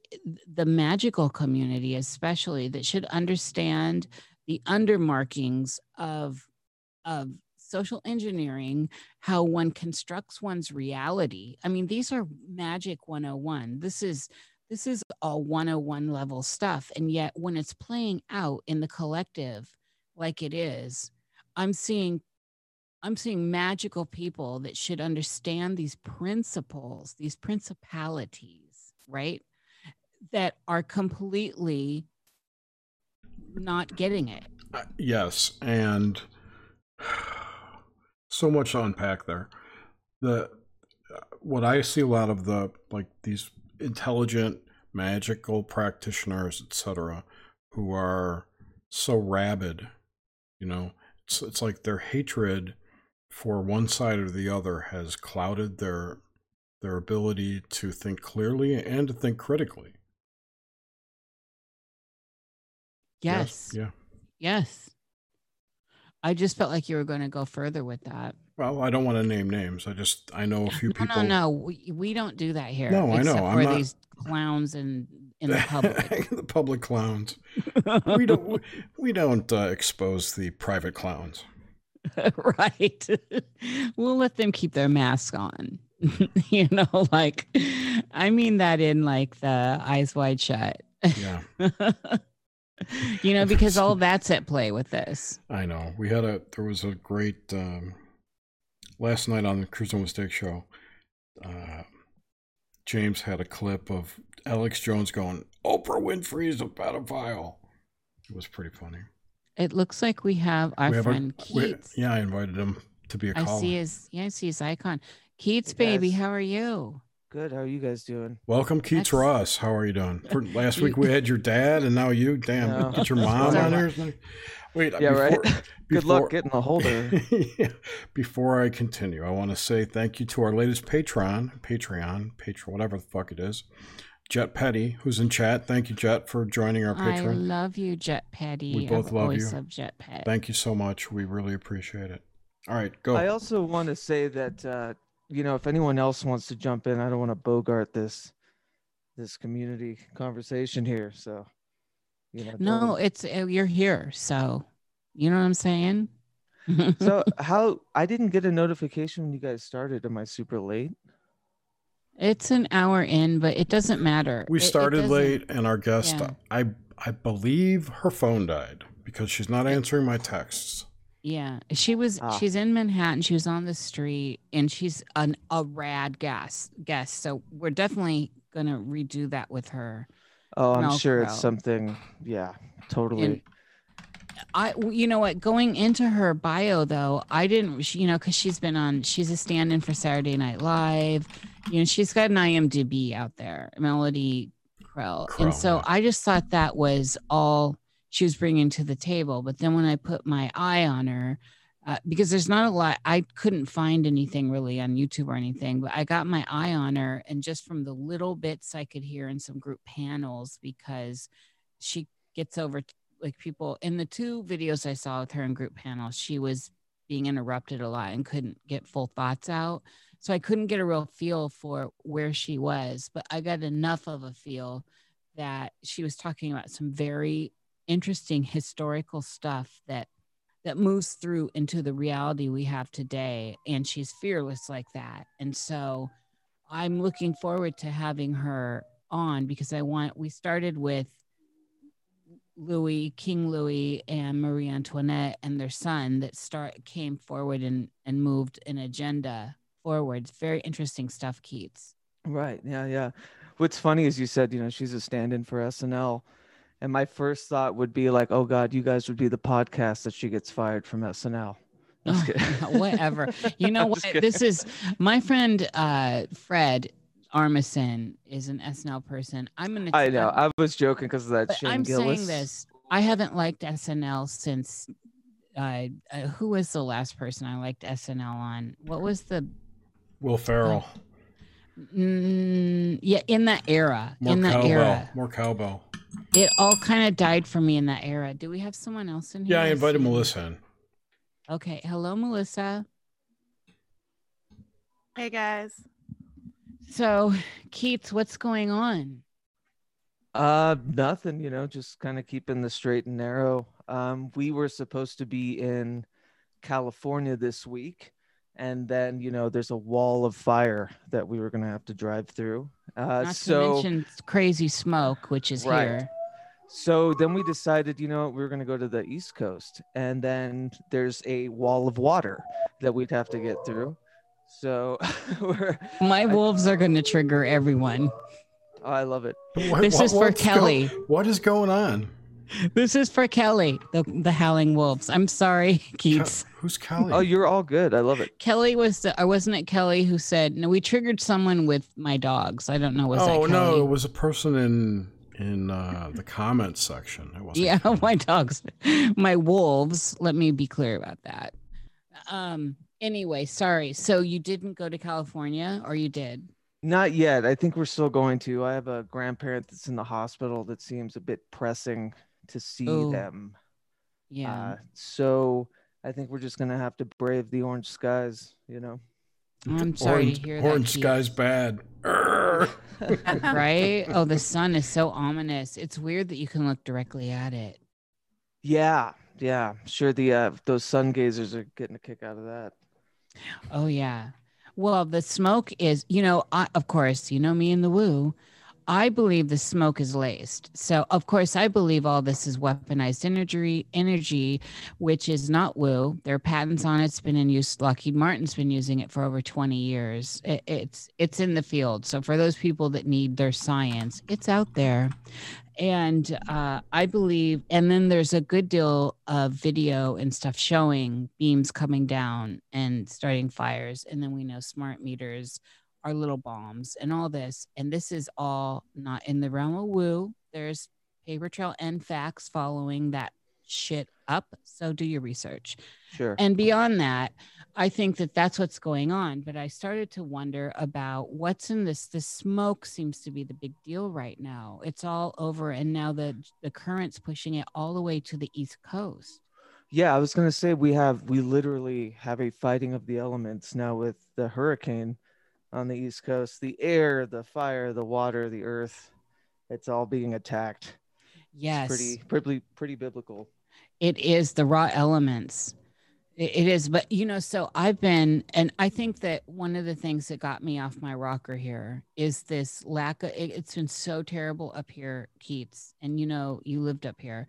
the magical community especially that should understand the undermarkings of of social engineering, how one constructs one's reality. I mean, these are magic 101. This is this is all 101 level stuff and yet when it's playing out in the collective like it is, I'm seeing I'm seeing magical people that should understand these principles, these principalities, right? That are completely not getting it. Uh, yes, and so much to unpack there. The uh, what I see a lot of the like these intelligent magical practitioners, etc., who are so rabid, you know, it's it's like their hatred for one side or the other has clouded their their ability to think clearly and to think critically. Yes. Yeah. Yes. I just felt like you were going to go further with that. Well, I don't want to name names. I just I know a few No, people. no, no. We, we don't do that here. No, I know. I'm For not- these clowns and in the public. the public clowns. We don't we- we don't uh, expose the private clowns. right. we'll let them keep their mask on. you know, like I mean that in like the eyes wide shut. Yeah, you know, because all that's at play with this. I know. We had a there was a great um, last night on the Cruise and Mistake show. Uh, James had a clip of Alex Jones going, "Oprah Winfrey is a pedophile." It was pretty funny. It looks like we have our We have a- friend we- yeah, I invited him to be a I caller. see his yeah, I see his icon. Keats, Hey, baby, how are you? Good. How are you guys doing? Welcome, Keats That's- Ross. How are you doing? For last week we had your dad, and now you. Damn, No. get your mom on here. Or something? Wait, Yeah, right. before- Good luck getting a holder. Yeah. Before I continue, I want to say thank you to our latest patron, Patreon, Patreon, whatever the fuck it is, Jet Petty, who's in chat. Thank you, Jet, for joining our patron. I love you, Jet Petty. We both love always you. loved Jet Pet. Thank you so much. We really appreciate it. All right, go. I also want to say that uh, you know if anyone else wants to jump in, I don't want to bogart this this community conversation here. So you know. No, don't- it's uh, you're here, so you know what I'm saying. so how I didn't get a notification when you guys started. Am I super late? it's an hour in, but it doesn't matter. we It- it started late, and our guest, Yeah. I I believe her phone died because she's not answering my texts. Yeah, she was. Ah. She's in Manhattan. She was on the street, and she's an a rad guest. Guest. So we're definitely gonna redo that with her. Oh, I'm sure bro. it's something. Yeah, totally. And I, you know what? Going into her bio though, I didn't, you know, because she's been on. She's a stand-in for Saturday Night Live. You know, she's got an IMDb out there. Melody Krell. Krell, and so. I just thought that was all she was bringing to the table. But then when I put my eye on her, uh, because there's not a lot, I couldn't find anything really on YouTube or anything, but I got my eye on her. And just from the little bits I could hear in some group panels, because she gets over like people in the two videos I saw with her in group panels, she was being interrupted a lot and couldn't get full thoughts out. So I couldn't get a real feel for where she was, but I got enough of a feel that she was talking about some very interesting historical stuff that that moves through into the reality we have today and she's fearless like that. And so I'm looking forward to having her on because I want we started with Louis, King Louis, and Marie Antoinette and their son that start came forward and and moved an agenda forward. Very interesting stuff, Keats. Right. Yeah. Yeah. What's funny is you said, you know, she's a stand in for SNL. And my first thought would be like, oh God, you guys would be the podcast that she gets fired from SNL. Just kidding. Whatever. You know what? This is my friend uh Fred Armisen is an SNL person. I'm gonna I know. I was joking because of that but Shane I'm Gillis. saying this. I haven't liked SNL since uh, uh who was the last person I liked SNL on? What was the Will Ferrell. mm, yeah, in that era. More in that cowbell. era. More cowbell. It all kind of died for me in that era. Do we have someone else in here? Yeah, I invited Melissa in. Okay. Hello, Melissa. Hey guys. So, Keats, what's going on? Uh, nothing, you know, just kind of keeping the straight and narrow. Um, we were supposed to be in California this week, and then, you know, there's a wall of fire that we were going to have to drive through. Uh, Not so, to mention crazy smoke, which is Right. here. so then we decided, you know, we were going to go to the East Coast, and then there's a wall of water that we'd have to get through. So, we're, My wolves are going to trigger everyone. oh, I love it. What- This what- is for what's go- Kelly. what is going on? This is for Kelly, the, the howling wolves. I'm sorry, Keats. Ke- who's Kelly? Oh, you're all good. I love it. Kelly was the, or wasn't it Kelly who said, no, we triggered someone with my dogs. I don't know. Was oh that no, it was a person in in uh, the comments section. It wasn't. yeah, Kelly. my dogs, my wolves. Let me be clear about that. Um. Anyway, sorry. So you didn't go to California, or you did? Not yet. I think we're still going to. I have a grandparent that's in the hospital that seems a bit pressing to see Ooh. them. Yeah. Uh, so I think we're just gonna have to brave the orange skies, you know. I'm sorry Orange, to hear orange that. sky's bad. Right? Oh, the sun is so ominous. It's weird that you can look directly at it. yeah, yeah. Sure the uh those sun gazers are getting a kick out of that. Oh yeah. Well, the smoke is, you know, I, of course, you know me and the woo. I believe the smoke is laced. So, of course, I believe all this is weaponized energy, energy, which is not woo. There are patents on it. It's been in use. Lockheed Martin's been using it for over 20 years. It, it's it's in the field. So, for those people that need their science, it's out there. And uh, I believe, and then there's a good deal of video and stuff showing beams coming down and starting fires. And then we know smart meters are little bombs and all this. And this is all not in the realm of woo. There's paper trail and facts following that shit up. So do your research. Sure. And beyond that, I think that that's what's going on. But I started to wonder about what's in this. The smoke seems to be the big deal right now. It's all over, and now the the current's pushing it all the way to the east coast. Yeah, I was gonna say we have we literally have a fighting of the elements now with the hurricane on the east coast. The air, the fire, the water, the earth, it's all being attacked. Yes, It's pretty pretty pretty biblical. it is the raw elements. It- is, but you know, so I've been, and I think that one of the things that got me off my rocker here is this lack of. It, it's been so terrible up here, Keats, and you know, you lived up here,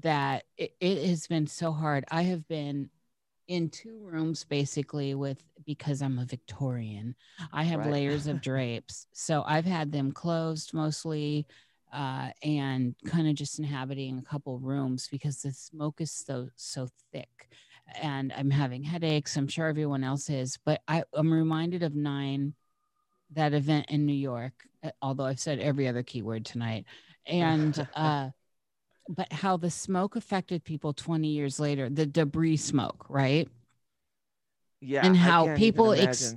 that it, it has been so hard. I have been in two rooms basically with because I'm a Victorian. I have Right. layers of drapes, so I've had them closed mostly uh, and kind of just inhabiting a couple rooms because the smoke is so so thick and i'm having headaches i'm sure everyone else is but I, i'm reminded of nine that event in new york uh, although I've said every other keyword tonight. And uh but how the smoke affected people 20 years later, the debris smoke, right? Yeah. And how people ex-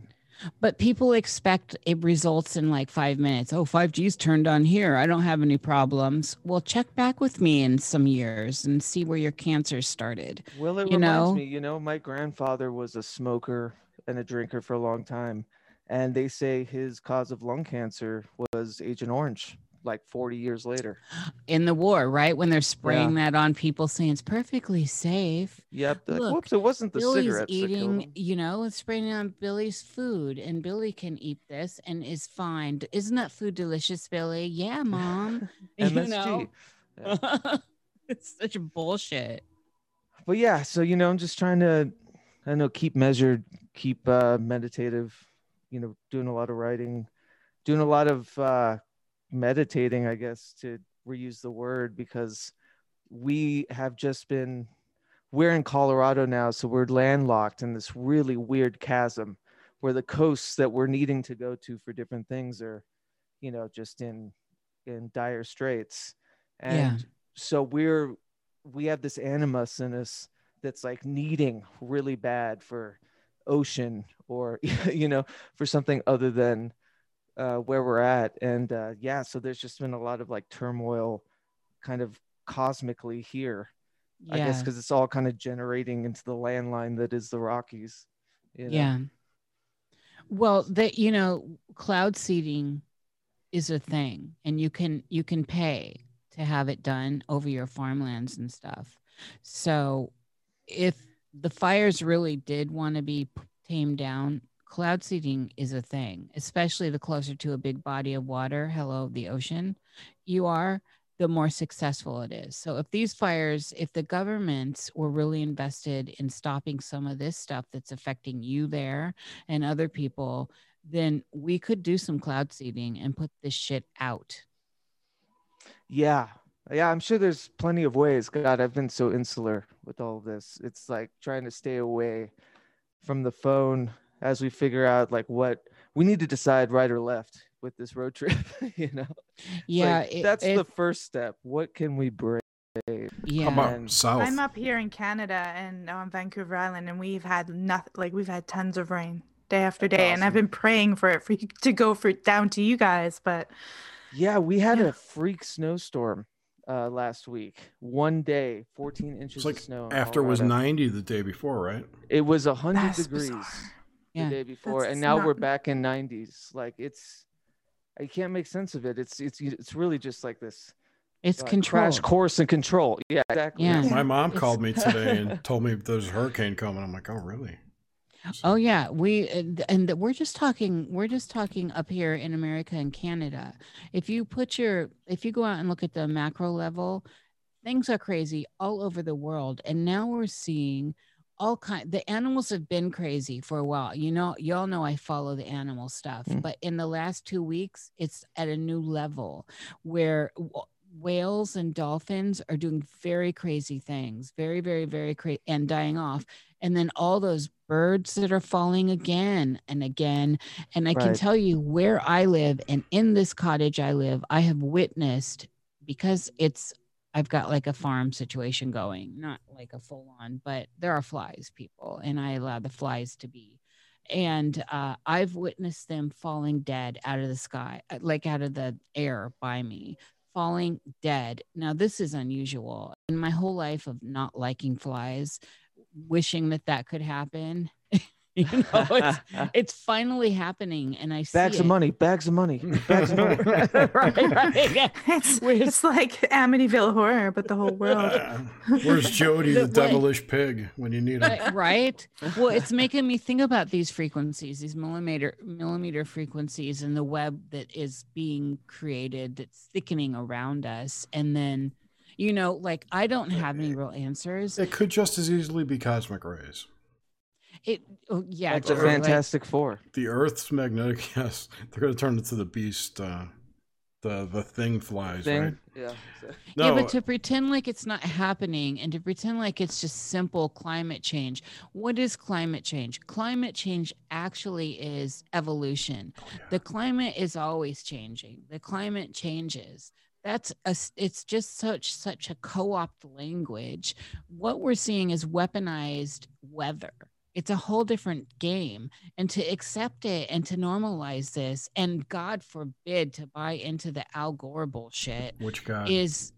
But people expect it results in like five minutes. Oh, 5G's turned on here. I don't have any problems. Well, check back with me in some years and see where your cancer started. Well, it you reminds know? me, you know, my grandfather was a smoker and a drinker for a long time. And they say his cause of lung cancer was Agent Orange, like 40 years later. In the war, right? When they're spraying that on people saying it's perfectly safe. Yep. they're Like, Whoops, it wasn't the Billy's cigarettes eating, you know, it's spraying on Billy's food, and Billy can eat this and is fine. Isn't that food delicious, Billy? Yeah, mom. you know, Yeah. it's such a bullshit. But yeah, so, you know, I'm just trying to, I know, keep measured, keep uh, meditative, you know, doing a lot of writing, doing a lot of uh, meditating, I guess, to reuse the word, because we have just been we're in Colorado now, so we're landlocked in this really weird chasm where the coasts that we're needing to go to for different things are, you know, just in in dire straits. And Yeah. so we're we have this animus in us that's like needing really bad for ocean or you know for something other than uh, where we're at and uh, yeah so there's just been a lot of like turmoil kind of cosmically here Yeah. I guess because it's all kind of generating into the landline that is the Rockies. you know? Yeah. Well, that you know, cloud seeding is a thing, and you can you can pay to have it done over your farmlands and stuff. So, if the fires really did want to be tamed down, cloud seeding is a thing, especially the closer to a big body of water, hello, the ocean, you are, the more successful it is. So if these fires, if the governments were really invested in stopping some of this stuff that's affecting you there and other people, then we could do some cloud seeding and put this shit out. Yeah. Yeah. I'm sure there's plenty of ways. God, I've been so insular with all of this. It's like trying to stay away from the phone as we figure out like what we need to decide right or left with this road trip. you know, Yeah, like, it- that's it- the first step. What can we break? yeah. How about And south? I'm up here in Canada and on Vancouver Island, and we've had nothing. Like we've had tons of rain day after That's day, and I've been praying for it for you to go for down to you guys. But Yeah, we had Yeah. a freak snowstorm uh, last week. One day, 14 inches like of snow. after it was 90 the day before, right? It was 100 that's degrees bizarre. The day before, That's and now we're back in 90s. Like it's, I can't make sense of it. It's it's it's really just like this It's uh, control. crash course and control. Yeah, exactly. Yeah. My mom It's- called me today and told me there's a hurricane coming. I'm like, oh, really? Oh yeah, we and and we're just talking we're just talking up here in America and Canada. If you put your if you go out and look at the macro level, things are crazy all over the world and now we're seeing all kind the animals have been crazy for a while. You know, y'all know I follow the animal stuff, Mm. but in the last 2 weeks it's at a new level where w- whales and dolphins are doing very crazy things, very very very crazy and dying off and then all those birds that are falling again and again and i can tell you where i live and in this cottage i live i have witnessed because it's i've got like a farm situation going not like a full on but there are flies people and i allow the flies to be and uh, i've witnessed them falling dead out of the sky uh, like out of the air by me falling dead now this is unusual in my whole life of not liking flies wishing that that could happen. you know, it's, it's finally happening, and I see bags of it. money, bags of money, bags of money. right, right. yeah. it's Where's- it's like Amityville Horror, but the whole world. Uh, where's Jody, the, The way- devilish pig, when you need him? Right, right. Well, it's making me think about these frequencies, these millimeter millimeter frequencies, and the web that is being created that's thickening around us, and then. You know, like I don't have any real answers. It could just as easily be cosmic rays. It, oh, yeah, That's a totally. fantastic four. The Earth's magnetic, yes, they're going to turn into the beast uh, the the thing flies, thing. right? Yeah. No, yeah, but to pretend like it's not happening and to pretend like it's just simple climate change. What is climate change? Climate change actually is evolution. Oh, yeah. The climate is always changing. The climate changes. That's a s- it's just such such a co-opt language. What we're seeing is weaponized weather. It's a whole different game. And to accept it and to normalize this, and God forbid to buy into the Al Gore bullshit which guy? is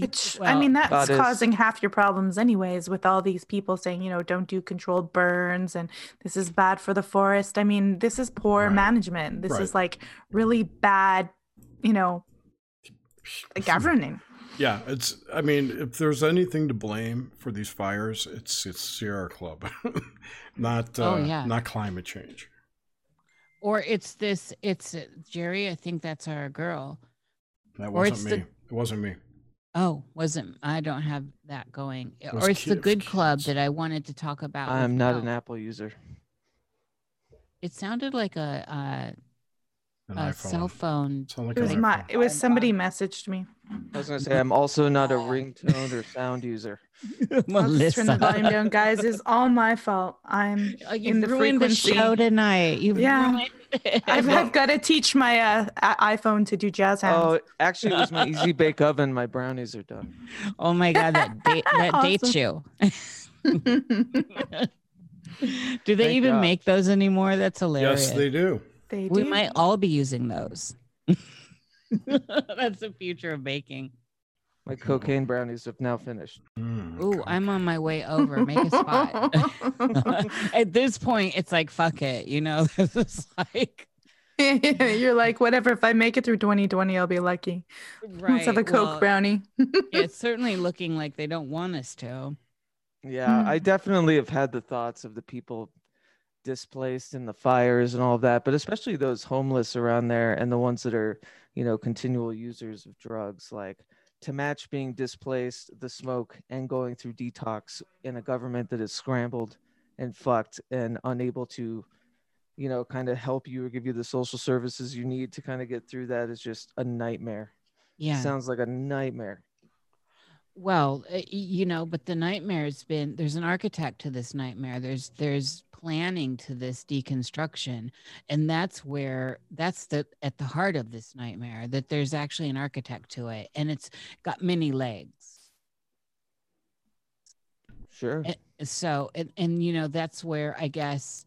Which I mean, that's God is- causing half your problems, anyways, with all these people saying, you know, don't do controlled burns and this is bad for the forest. I mean, this is poor Right. management. This Right. is like really bad, you know, governing. Yeah, it's. I mean, if there's anything to blame for these fires, it's it's Sierra Club, not uh, Oh, yeah. not climate change. or it's this it's uh, jerry i think that's our girl That wasn't the- me. It wasn't me. oh wasn't i don't have that going was or it's the kids- good club that i wanted to talk about I'm not an Apple user. it sounded like a, An a, a iPhone. cell phone like It was an my iPhone. it was somebody messaged me. I was gonna say I'm also not a ringtone or sound user. I'll just turn the volume down, guys. It's all my fault. I'm Oh, in you've the ruined the show tonight you've Yeah. ruined it. I've, I've got to teach my uh, iPhone to do jazz hands. Oh, actually, it was my easy bake oven. My brownies are done. oh my god that date that dates you do they Thank even God. make those anymore that's hilarious Yes, they do. They we do. might all be using those that's the future of baking My cocaine brownies have now finished. Mm, Ooh, okay. I'm on my way over. Make a spot. At this point, it's like fuck it, you know. This is like You're like, whatever. If I make it through 2020, I'll be lucky. right. Let's have a Coke well, brownie. it's certainly looking like they don't want us to. Yeah, Hmm. I definitely have had the thoughts of the people displaced in the fires and all of that, but especially those homeless around there and the ones that are, you know, continual users of drugs. Like to match being displaced, the smoke, and going through detox in a government that is scrambled and fucked and unable to, you know, kind of help you or give you the social services you need to kind of get through that is just a nightmare. Yeah. Sounds like a nightmare. Well, uh, you know, but the nightmare's been there's an architect to this nightmare. There's there's planning to this deconstruction, and that's where that's the at the heart of this nightmare. That there's actually an architect to it, and it's got many legs. Sure. And so and, and you know that's where i guess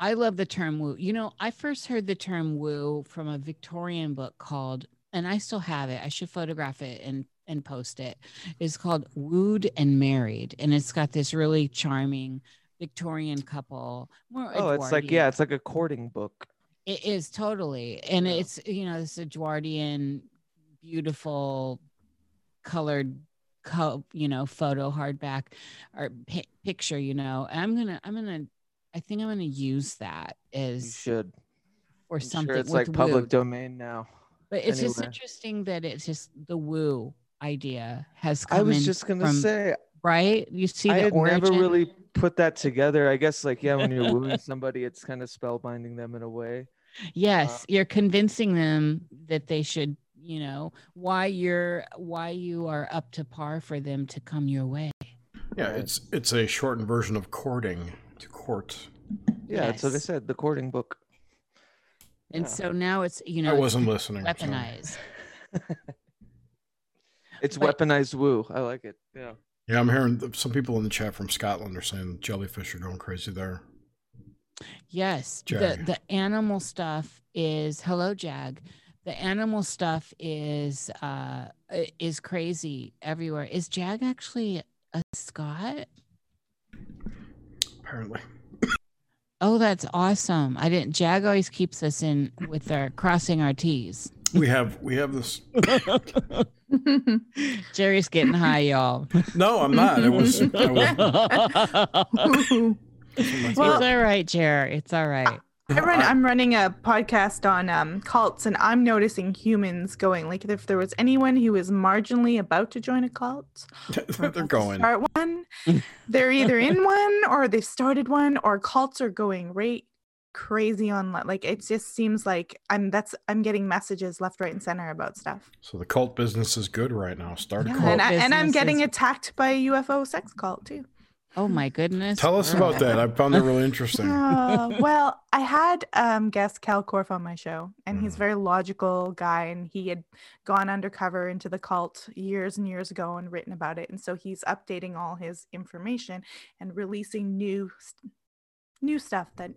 i love the term woo you know i first heard the term woo from a victorian book called and i still have it i should photograph it and and post it it's called wooed and married and it's got this really charming victorian couple more Oh, it's like, yeah, it's like a courting book. It is totally, and Yeah. it's you know this Edwardian, beautiful, colored, co- you know, photo hardback or pi- picture. You know, and I'm gonna, I'm gonna, I think I'm gonna use that You as should. or I'm something. sure it's like public domain now. but it's just interesting that it's just the woo idea has come I was in just gonna from- say right. You see I the had origin. never really put that together. I guess like yeah, when you're wooing somebody, it's kind of spellbinding them in a way. Yes, uh, you're convincing them that they should, you know, why you're why you are up to par for them to come your way. Yeah, it's it's a shortened version of courting to court. Yeah, that's what I said. The courting book. And Yeah. so now it's you know I wasn't listening. I'm sorry. weaponized. It's But- weaponized woo. I like it. Yeah. Yeah, I'm hearing some people in the chat from Scotland are saying jellyfish are going crazy there. Yes, the Jag. the animal stuff is hello Jag. The animal stuff is uh is crazy everywhere. Is Jag actually a Scot? Apparently, Oh, that's awesome. I didn't Jag always keeps us in with our crossing our T's. We have we have this. Jerry's getting high, y'all. No, I'm not. It was. I was it's all right, Jerry. It's all right. I run, I'm running a podcast on um, cults, and I'm noticing humans going. Like, if there was anyone who was marginally about to join a cult, they're going. Start one. They're either in one, or they've started one, or cults are going right crazy online. Like it just seems like I'm that's I'm getting messages left, right, and center about stuff. So the cult business is good right now. Start a cult. And, I, and I'm getting is- attacked by a UFO sex cult too. Oh my goodness. Tell us about that. I found that really interesting. Uh, well, I had um, guest Kal Korff on my show, and he's a very logical guy, and he had gone undercover into the cult years and years ago and written about it, and so he's updating all his information and releasing new st- new stuff that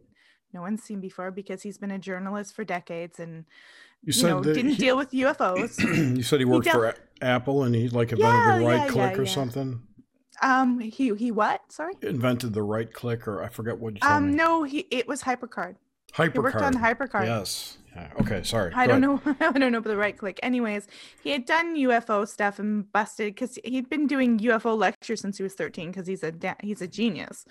no one's seen before because he's been a journalist for decades and You you know didn't he- deal with UFOs. you said he worked dealt- for A- Apple and he like invented Yeah, the yeah, right click yeah, or yeah. something. um, he he what? Sorry. Invented the right click or I forget what you told Um, me. no, he it was Hypercard. Hypercard. He worked on Hypercard. Yes. Okay. Sorry. I Go don't ahead. know. I don't know, but the right click. Anyways, he had done UFO stuff and busted because he'd been doing UFO lectures since he was 13 because he's a he's a genius.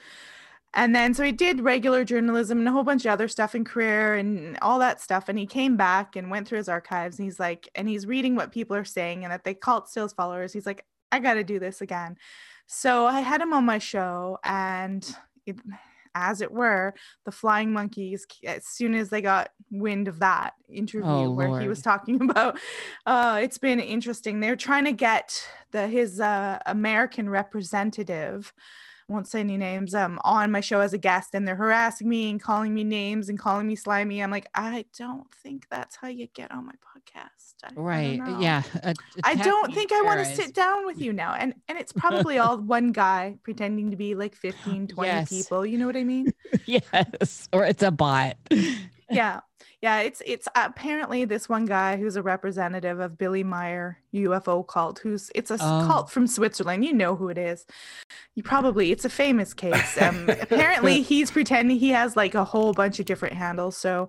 And then so he did regular journalism and a whole bunch of other stuff in career and all that stuff. And he came back and went through his archives and he's like, and he's reading what people are saying and that they cult still his followers. He's like, I got to do this again. So I had him on my show and it, as it were, the flying monkeys, as soon as they got wind of that interview Oh, where he was talking about, uh, it's been interesting. They're trying to get the his uh, American representative, won't say any names, um, on my show as a guest, and they're harassing me and calling me names and calling me slimy. I'm like, I don't think that's how you get on my podcast. I- I Right. know. Yeah. a- I attack don't think I want to sit down with you now. And and it's probably all one guy pretending to be like 15, 20 Yes. people. You know what I mean? yes. Or it's a bot. yeah. Yeah, it's it's apparently this one guy who's a representative of Billy Meier UFO cult who's it's a Oh. cult from Switzerland. You know who it is. You probably it's a famous case. Um apparently he's pretending he has like a whole bunch of different handles. So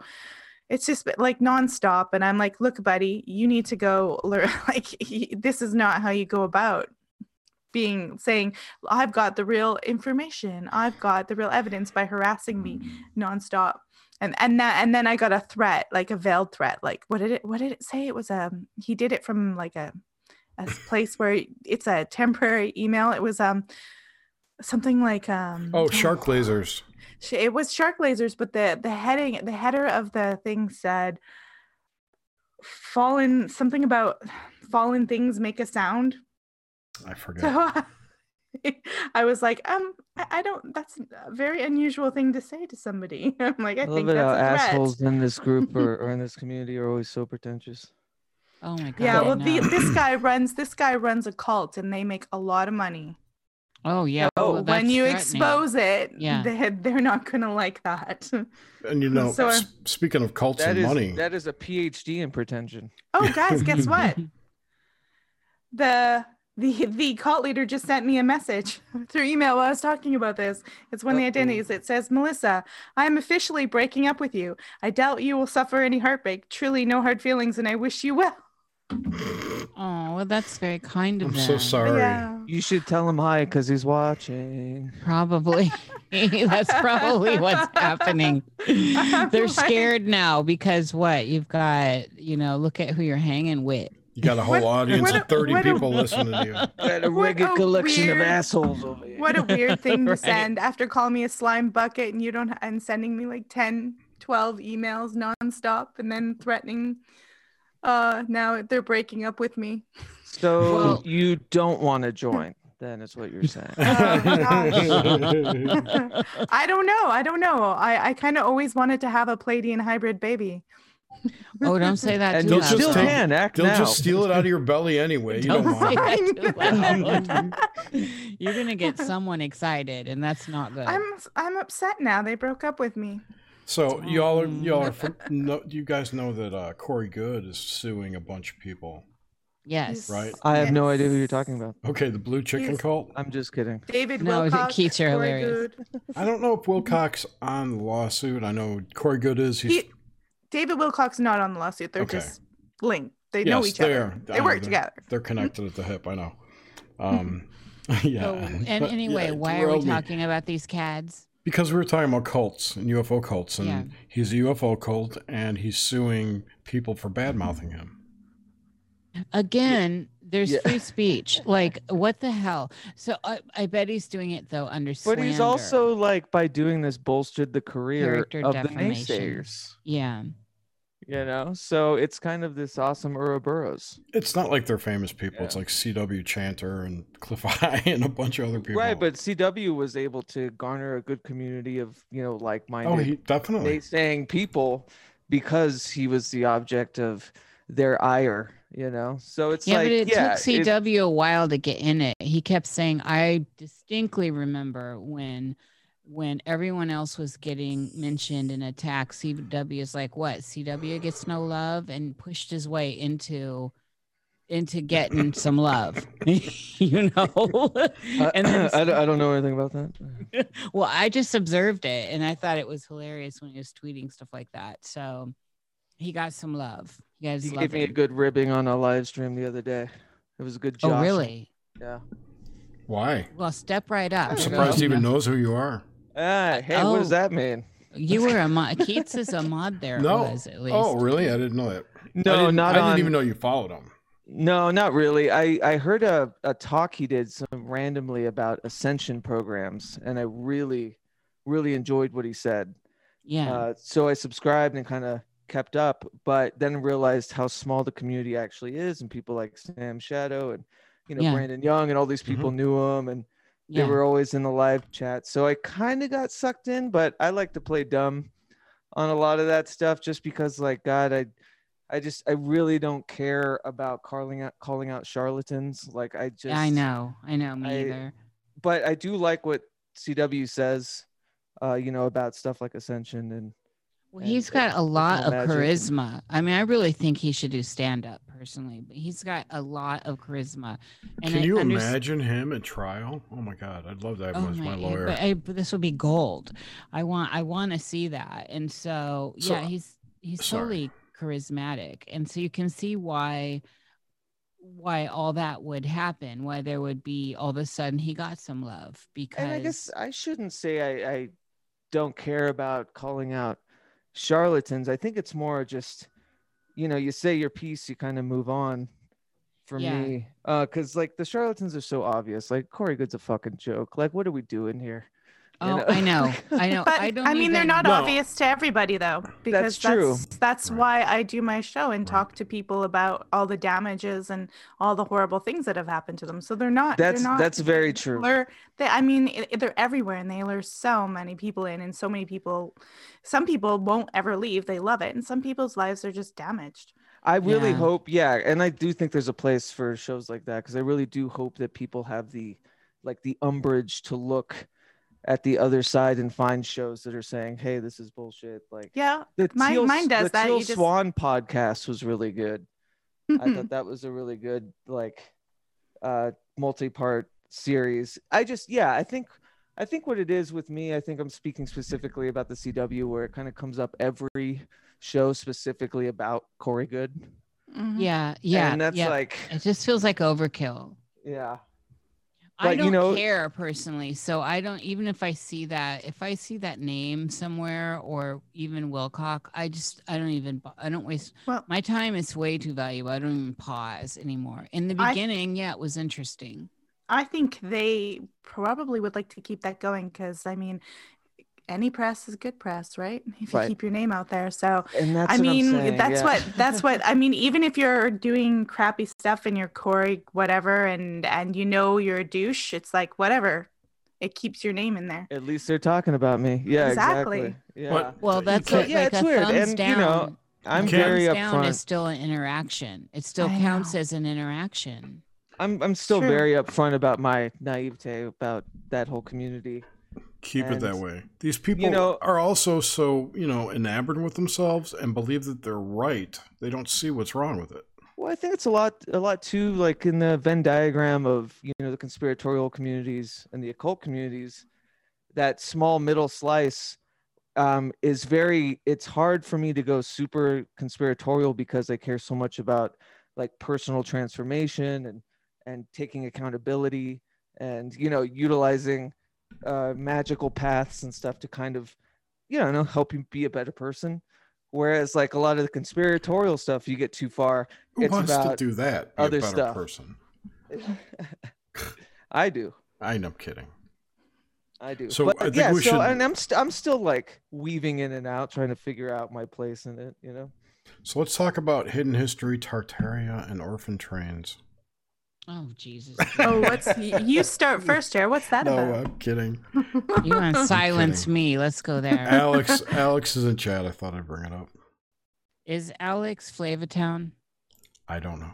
it's just like nonstop and I'm like, "Look, buddy, you need to go learn like he, this is not how you go about being saying I've got the real information. I've got the real evidence by harassing me nonstop and and that and then I got a threat, like a veiled threat. Like what did it what did it say? It was um he did it from like a a place where it's a temporary email. It was um something like um Oh, shark lasers. It was shark lasers, but the the heading the header of the thing said fallen something about fallen things make a sound. I forget. So I was like, um, I, I don't. That's a very unusual thing to say to somebody. I'm like, I, I love think it that's how a threat. assholes in this group or, or in this community are always so pretentious. Oh my god. Yeah, well, no. the, this guy runs this guy runs a cult, and they make a lot of money. Oh yeah. So well, when you expose it, Yeah. they, they're not gonna like that. And you know, So, s- speaking of cults That and is money, that is a PhD in pretension. oh, guys, guess what? The the the cult leader just sent me a message through email while I was talking about this. It's one of the identities. It says, Melissa, I am officially breaking up with you. I doubt you will suffer any heartbreak. Truly, no hard feelings, and I wish you well. Oh well, that's very kind of I'm them. so sorry. Yeah. You should tell him hi because he's watching. Probably. That's probably what's happening. They're scared now because what? You've got, you know, look at who you're hanging with. You got a whole What- audience what of 30 what a- people listening to you. Got a What wicked collection weird- of assholes over here. What a weird thing to Right. send after calling me a slime bucket and you don't and sending me like 10, 12 emails nonstop and then threatening uh now they're breaking up with me. So Well- you don't want to join, then is what you're saying. I don't know. I don't know. I, I kind of always wanted to have a Pleiadian hybrid baby. Oh, don't say that and too you They'll loud. still just take- can act They'll now. just steal it out of your belly anyway. You don't, Don't say mind. that too loud. You're gonna get someone excited, and that's not good. I'm I'm upset now. They broke up with me. So y'all are Um, y'all are from, no, you guys know that uh, Corey Goode is suing a bunch of people. yes. Right. I have no idea who you're talking about. Okay, the Blue Chicken Yes. Cult. I'm just kidding. David No, Wilcock. Keats are hilarious. I don't know if Wilcock on the lawsuit. I know Corey Goode is. He's He, David Wilcock not on the lawsuit. They're Okay. just linked. They know each other. are. They I know work they're- together. they're connected at the hip. I know. Um, yeah. So, and But, anyway, yeah, why are we derailed me. talking about these cads? Because we were talking about cults and UFO cults, and Yeah. he's a UFO cult, and he's suing people for bad mouthing him. Again, there's Yeah. free speech. Like what the hell? So I, I bet he's doing it though under But he's also like by doing this bolstered the career Character of the defamation. naysayers. yeah. You know, so it's kind of this awesome Ouroboros. It's not like they're famous people. It's like CW Chanter and Clif High and a bunch of other people. Right, but CW was able to garner a good community of, you know, like-minded oh, he definitely. naysaying people because he was the object of their ire, you know. So it's Yeah, like but it yeah, took CW a while to get in it. He kept saying, I distinctly remember when when everyone else was getting mentioned and attacked, CW is like, what? CW gets no love and pushed his way into into getting some love. you know? I, and then I, don't- I don't know anything about that. well, I just observed it and I thought it was hilarious when he was tweeting stuff like that. So he got some love. You guys He gave me a good ribbing on a live stream the other day. It was a good job. Oh, really? Yeah. Why? Well, step right up. I'm surprised he even knows who you are. Ah, hey, what does Oh. that mean? You were a mod. Keats is a mod there. No. Was at least. Oh, really? I didn't know that. I No, didn't, I on. didn't even know you followed him. No, not really. I I heard a a talk he did some randomly about ascension programs, and I really, really enjoyed what he said. yeah. Uh, so I subscribed and kind of kept up, but then realized how small the community actually is, and people like Sam Shadow and you know Yeah. Brandon Young and all these people knew him, and they yeah. were always in the live chat. So I kind of got sucked in, but I like to play dumb on a lot of that stuff just because like God, I I just I really don't care about calling out calling out charlatans. Like I just I know. I know. Me I- either. But I do like what CW says uh, you know, about stuff like Ascension and Well, and he's the got a lot of magic charisma. I mean, I really think he should do stand up personally, but he's got a lot of charisma. And Can I you underst- imagine him at trial? Oh my God, I'd love to have him Oh as my my, lawyer. but, I, but this would be gold. I want, I want to see that. And so, So- yeah, he's he's sorry. totally charismatic, and so you can see why why all that would happen. Why there would be all of a sudden he got some love because and I guess I shouldn't say I, I don't care about calling out charlatans. I think it's more just, you know, you say your piece, you kind of move on. For Yeah. me, uh, because like the charlatans are so obvious. Like Corey Goode's a fucking joke. Like, what are we doing here? You oh, know? I know, I know. But I I, don't. mean, they're not No. obvious to everybody though, because That's true. That's, that's Right. why I do my show and Right. talk to people about all the damages and all the horrible things that have happened to them. So they're not. they're That's not, that's very true. Lure, they, I mean, i- they're everywhere, and they lure so many people in, and so many people. Some people won't ever leave; they love it, and some people's lives are just damaged. I really Yeah. hope, yeah, and I do think there's a place for shows like that because I really do hope that people have the like the umbrage to look at the other side and find shows that are saying, "Hey, this is bullshit." Like Yeah, the mine- Teal, mine does the that, Teal you just- Swan podcast was really good. I Mhm. thought that was a really good like uh multi-part series. I just yeah, I think I think what it is with me, I think I'm speaking specifically about the CW where it kind of comes up every show specifically about Corey Goode. Mhm. Yeah, yeah, and that's yeah. like it just feels like overkill. yeah. I But, you don't know- care personally, so I don't even if I see that if I see that name somewhere or even Wilcock, I just I don't even I don't waste Well- my time is way too valuable. I don't even pause anymore. In the I- beginning, yeah, it was interesting. I think they probably would like to keep that going because I mean, any press is good press, right? If you Right. keep your name out there. So And that's I mean, saying, that's yeah. what that's what I mean. Even if you're doing crappy stuff and you're Corey, whatever, and and you know you're a douche, it's like whatever. It keeps your name in there. At least they're talking about me. Yeah, exactly. Exactly. Yeah. But- Well, that's can't- Yeah, like it's a weird, thumbs and, down. you know, I'm can't- very thumbs down is still an interaction. It still I counts know. as an interaction. I'm I'm still True. very upfront about my naivete about that whole community. Keep it that way. These people know- are also so, you know, enamored with themselves and believe that they're right. They don't see what's wrong with it. Well, I think it's a lot a lot too like in the Venn diagram of, you know, the conspiratorial communities and the occult communities, that small middle slice um, is very it's hard for me to go super conspiratorial because I care so much about like personal transformation and and taking accountability and you know utilizing uh, magical paths and stuff to kind of you know help you be a better person Whereas like a lot of the conspiratorial stuff, you get too far. Who It's wants to do that? Be other a better stuff. person. I do. I know, I'm kidding. I do. So, but, I yeah, so should- and I'm st- I'm still like weaving in and out, trying to figure out my place in it. You know. So let's talk about hidden history, Tartaria, and orphan trains. Oh Jesus! oh, what's you start first, Jared? What's that no, about? I'm kidding. You want to silence me? Let's go there. Alex, Alex is in chat. I thought I'd bring it up. Is Alex Flavatown? I don't know.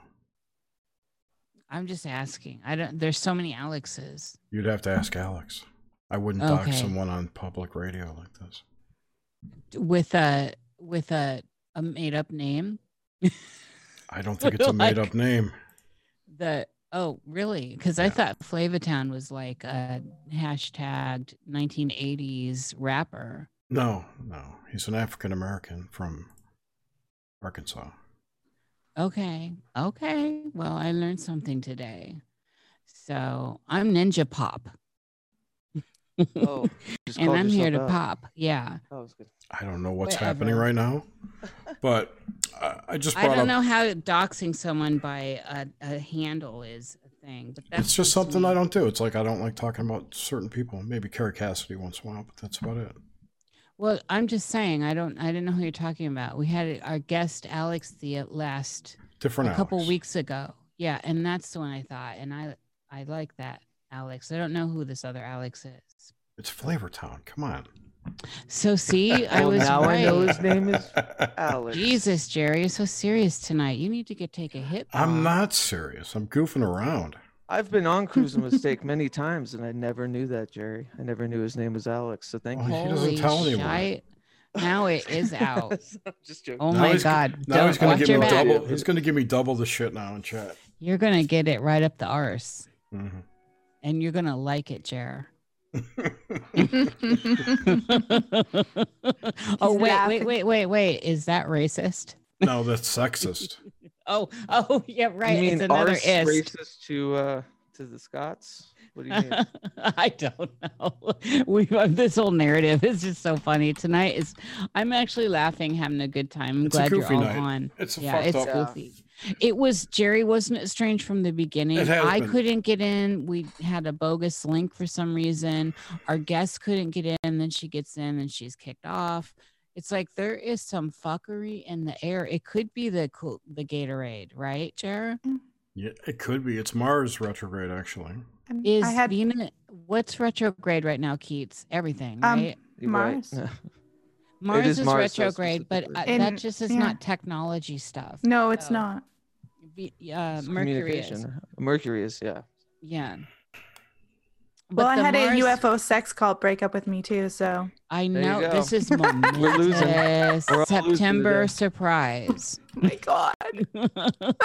I'm just asking. I don't. There's so many Alexes. You'd have to ask Alex. I wouldn't dox Okay. someone on public radio like this. with a with a a made up name. I don't think it's a made Like- up name. The oh really? Because I thought Flavatown was like a hashtagged 1980s rapper. No, no. He's an African American from Arkansas. Okay, okay. Well, I learned something today. So I'm Ninja Pop. Oh, and I'm here to yourself out. pop. Yeah. That was good. I don't know what's Whatever. happening right now, but I, I just I don't up. know how doxing someone by a, a handle is a thing, but that's It's just something me. I don't do. It's like I don't like talking about certain people. Maybe Kerry Cassidy once in a while, but that's about it. Well, I'm just saying I don't I didn't know who you're talking about. We had our guest Alex the uh, last Different a couple weeks ago. Yeah, and that's the one I thought, and I I like that Alex. I don't know who this other Alex is. It's Flavor Town. Come on. So see, I was now I know his name is Alex. Jesus, Jerry, you're so serious tonight. You need to get take a hit. I'm not serious. I'm goofing around. I've been on Cruise and Mistake many times, and I never knew that, Jerry. I never knew his name was Alex. So thank Well, you. he doesn't Holy tell anyone. shite. Now it is out. Just joking. Oh Now my he's- God! Now Don't he's gonna give me double. He's gonna give me double the shit now in chat. You're gonna get it right up the arse, hmm and you're gonna like it, Jer. oh wait, wait, wait, wait, wait! Is that racist? no, that's sexist. Oh, oh, yeah, right. You mean it's another arse ist. racist to uh to the Scots? What do you mean? I don't know. We this whole narrative is just so funny tonight. Is I'm actually laughing, having a good time. I'm It's a glad you're goofy all night. on. It's a yeah, fucked it's up. Yeah. goofy. It was Jerry. Wasn't it strange from the beginning? I been. couldn't get in. We had a bogus link for some reason. Our guest couldn't get in. Then she gets in, and she's kicked off. It's like there is some fuckery in the air. It could be the the Gatorade, right, Jer? Yeah, it could be. It's Mars retrograde, actually. And Is I had Venus what's retrograde right now, Keats? Everything, Um, right? You're right. Mars. Mars is is, Mars, though, retrograde, but uh, specifically. that just is yeah. not technology stuff. no, it's So, not. Ve- uh, Mercury is. Mercury is, yeah. Yeah. Well, I had Mars- a UFO sex call break up with me too. So I know this is We're losing. momentous. We're all losing September surprise. oh my God,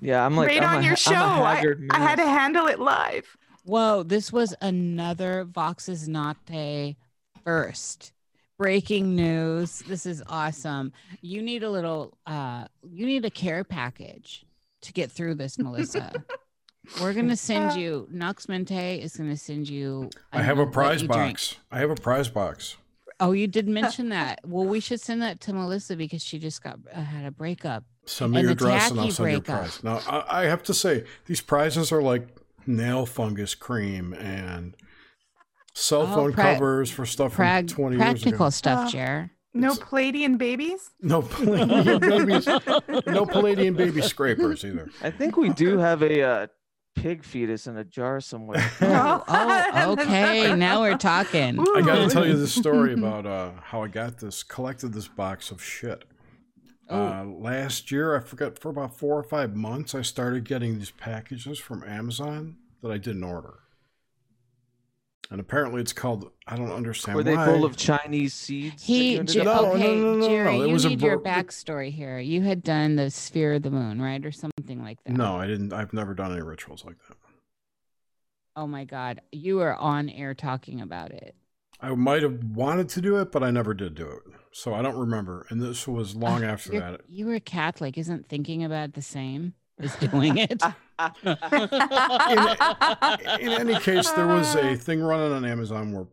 Yeah, I'm like right I'm on a, your show. I'm a I, haggard I had to handle it live. Whoa, this was another Vox's Nate first. Breaking news. This is awesome. You need a little uh you need a care package to get through this, Melissa. We're gonna send you Nox Mente is gonna send you I have a prize you drink. box. I have a prize box. Oh, you did mention that. Well, we should send that to Melissa because she just got uh, had a breakup. Send me And your the address and I'll tacky send you a breakup. prize. Now, I, I have to say, these prizes are like nail fungus cream and cell Oh, phone pra- covers for stuff Prag- from 20 years ago. practical stuff, Oh. Jer. No It's- Pleiadian babies. No Pleiadian babies. No Pleiadian baby scrapers either. I think we do have a uh, pig fetus in a jar somewhere. Oh, oh, okay. Now we're talking. I got to tell you this story about uh, how I got this, collected this box of shit. Uh, last year, I forgot for about four or five months, I started getting these packages from Amazon that I didn't order. And apparently, it's called. I don't understand Were they why. full of Chinese seeds? He, you ended Jer- No, no, okay, no, no, no, Jerry, no. It you was a need your backstory here. You had done the sphere of the moon, right, or something like that. No, I didn't. I've never done any rituals like that. Oh my God, you were on air talking about it. I might have wanted to do it, but I never did do it. So I don't remember. And this was long Ah, after that. You were Catholic, isn't thinking about it the same as doing it? in any case, there was a thing running on Amazon where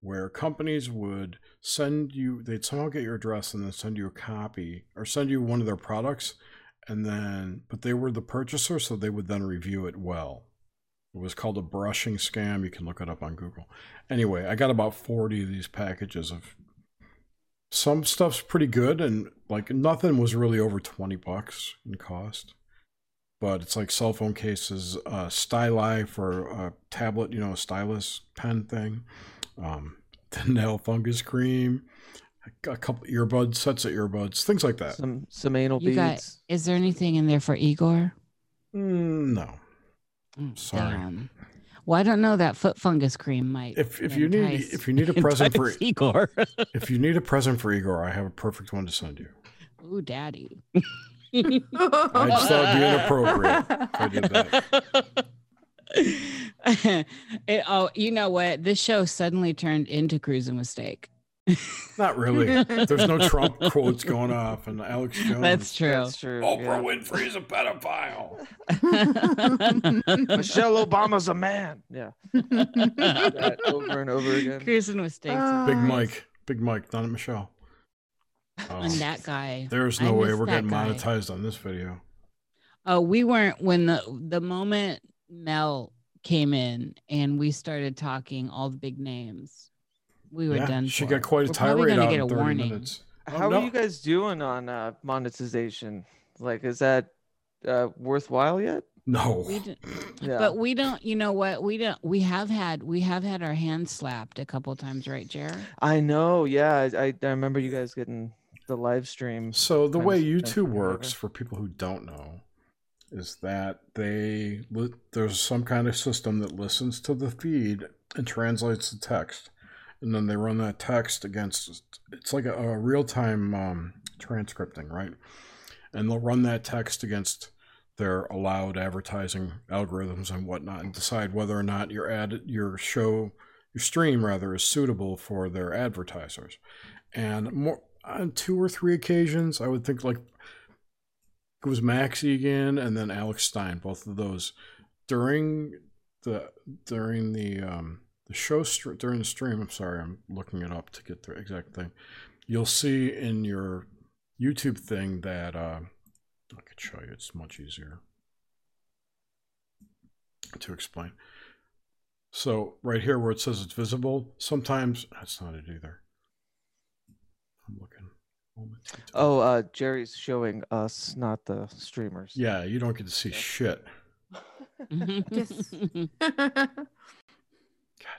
where companies would send you, they'd somehow get your address and then send you a copy or send you one of their products. And then, but they were the purchaser, so they would then review it well. It was called a brushing scam. You can look it up on Google. Anyway, I got about 40 of these packages of some stuff's pretty good and like nothing was really over 20 bucks in cost but it's like cell phone cases uh styli for a tablet you know a stylus pen thing um the nail fungus cream a couple earbud sets of earbuds things like that Some some anal You beads. got? Is there anything in there for Igor? Mm, no Mm, Sorry. damn. Well, I don't know. That foot fungus cream might. if if you need if you need a present for Igor. if you need a present for igor i have a perfect one to send you Ooh, daddy. I just thought it'd be inappropriate if i did that It- oh, you know what? This show suddenly turned into Cruising and mistake. not really there's no trump quotes going off and alex jones That's true. That's true. Oprah yeah. Winfrey's a pedophile. Michelle Obama's a man. Yeah. That over and over again. Cruising and mistakes. Uh, Big Mike, Big Mike, not Michelle. Oh, on that guy. there's no way we're getting guy. monetized on this video. Oh, we weren't when the the moment Mel came in and we started talking all the big names. We were yeah, done. she for. got quite a We're tirade gonna out get a warning. minutes. Oh, How no. are you guys doing on uh, monetization? Like, is that uh, worthwhile yet? No. We Yeah. But we don't. You know what? We don't. We have had we have had our hands slapped a couple times, right, Jared? I know. Yeah, I, I I remember you guys getting the live stream. So the way YouTube works, for people who don't know, is that they there's some kind of system that listens to the feed and translates the text, and then they run that text against. It's like a, a real time um, transcripting, right? And they'll run that text against their allowed advertising algorithms and whatnot, and decide whether or not your ad, your show, your stream rather, is suitable for their advertisers. And more on two or three occasions, I would think like it was Max again, and then Alex Stein, both of those during the during the um the show str- during the stream. I'm sorry, I'm looking it up to get the exact thing. You'll see in your YouTube thing that uh, I could show you. It's much easier to explain. So right here where it says it's visible, sometimes that's not it either. I'm looking. Moment, two, two. Oh, uh, Jerry's showing us, not the streamers. Yeah, you don't get to see shit. Yes.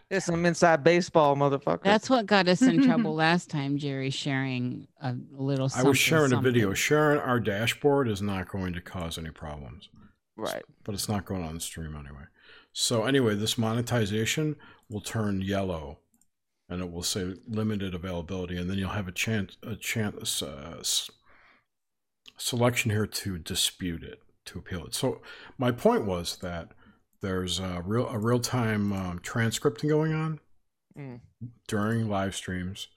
Yes, I'm inside baseball, motherfucker. That's what got us in trouble last time, Jerry, sharing a little. I was sharing a video. Sharing our dashboard is not going to cause any problems, right. but it's not going on the stream anyway. So anyway, this monetization will turn yellow, and it will say limited availability, and then you'll have a chance, a chance, uh, selection here to dispute it, to appeal it. So my point was that there's a real, a real time um, transcripting going on, Mm. during live streams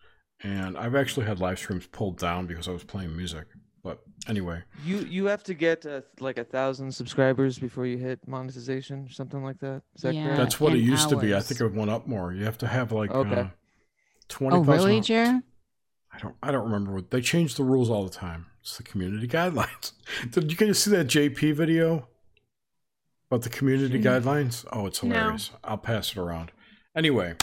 and i've actually had live streams pulled down because i was playing music but anyway You you have to get uh, like a thousand subscribers before you hit monetization or something like that. Is that Yeah. correct? that's what it in used to be i think it went up more you have to have like Okay. uh, 20 Oh, really, Jared? i don't i don't remember what they change the rules all the time it's the community guidelines did you guys see that jp video about the community Mm. guidelines oh it's No. hilarious i'll pass it around anyway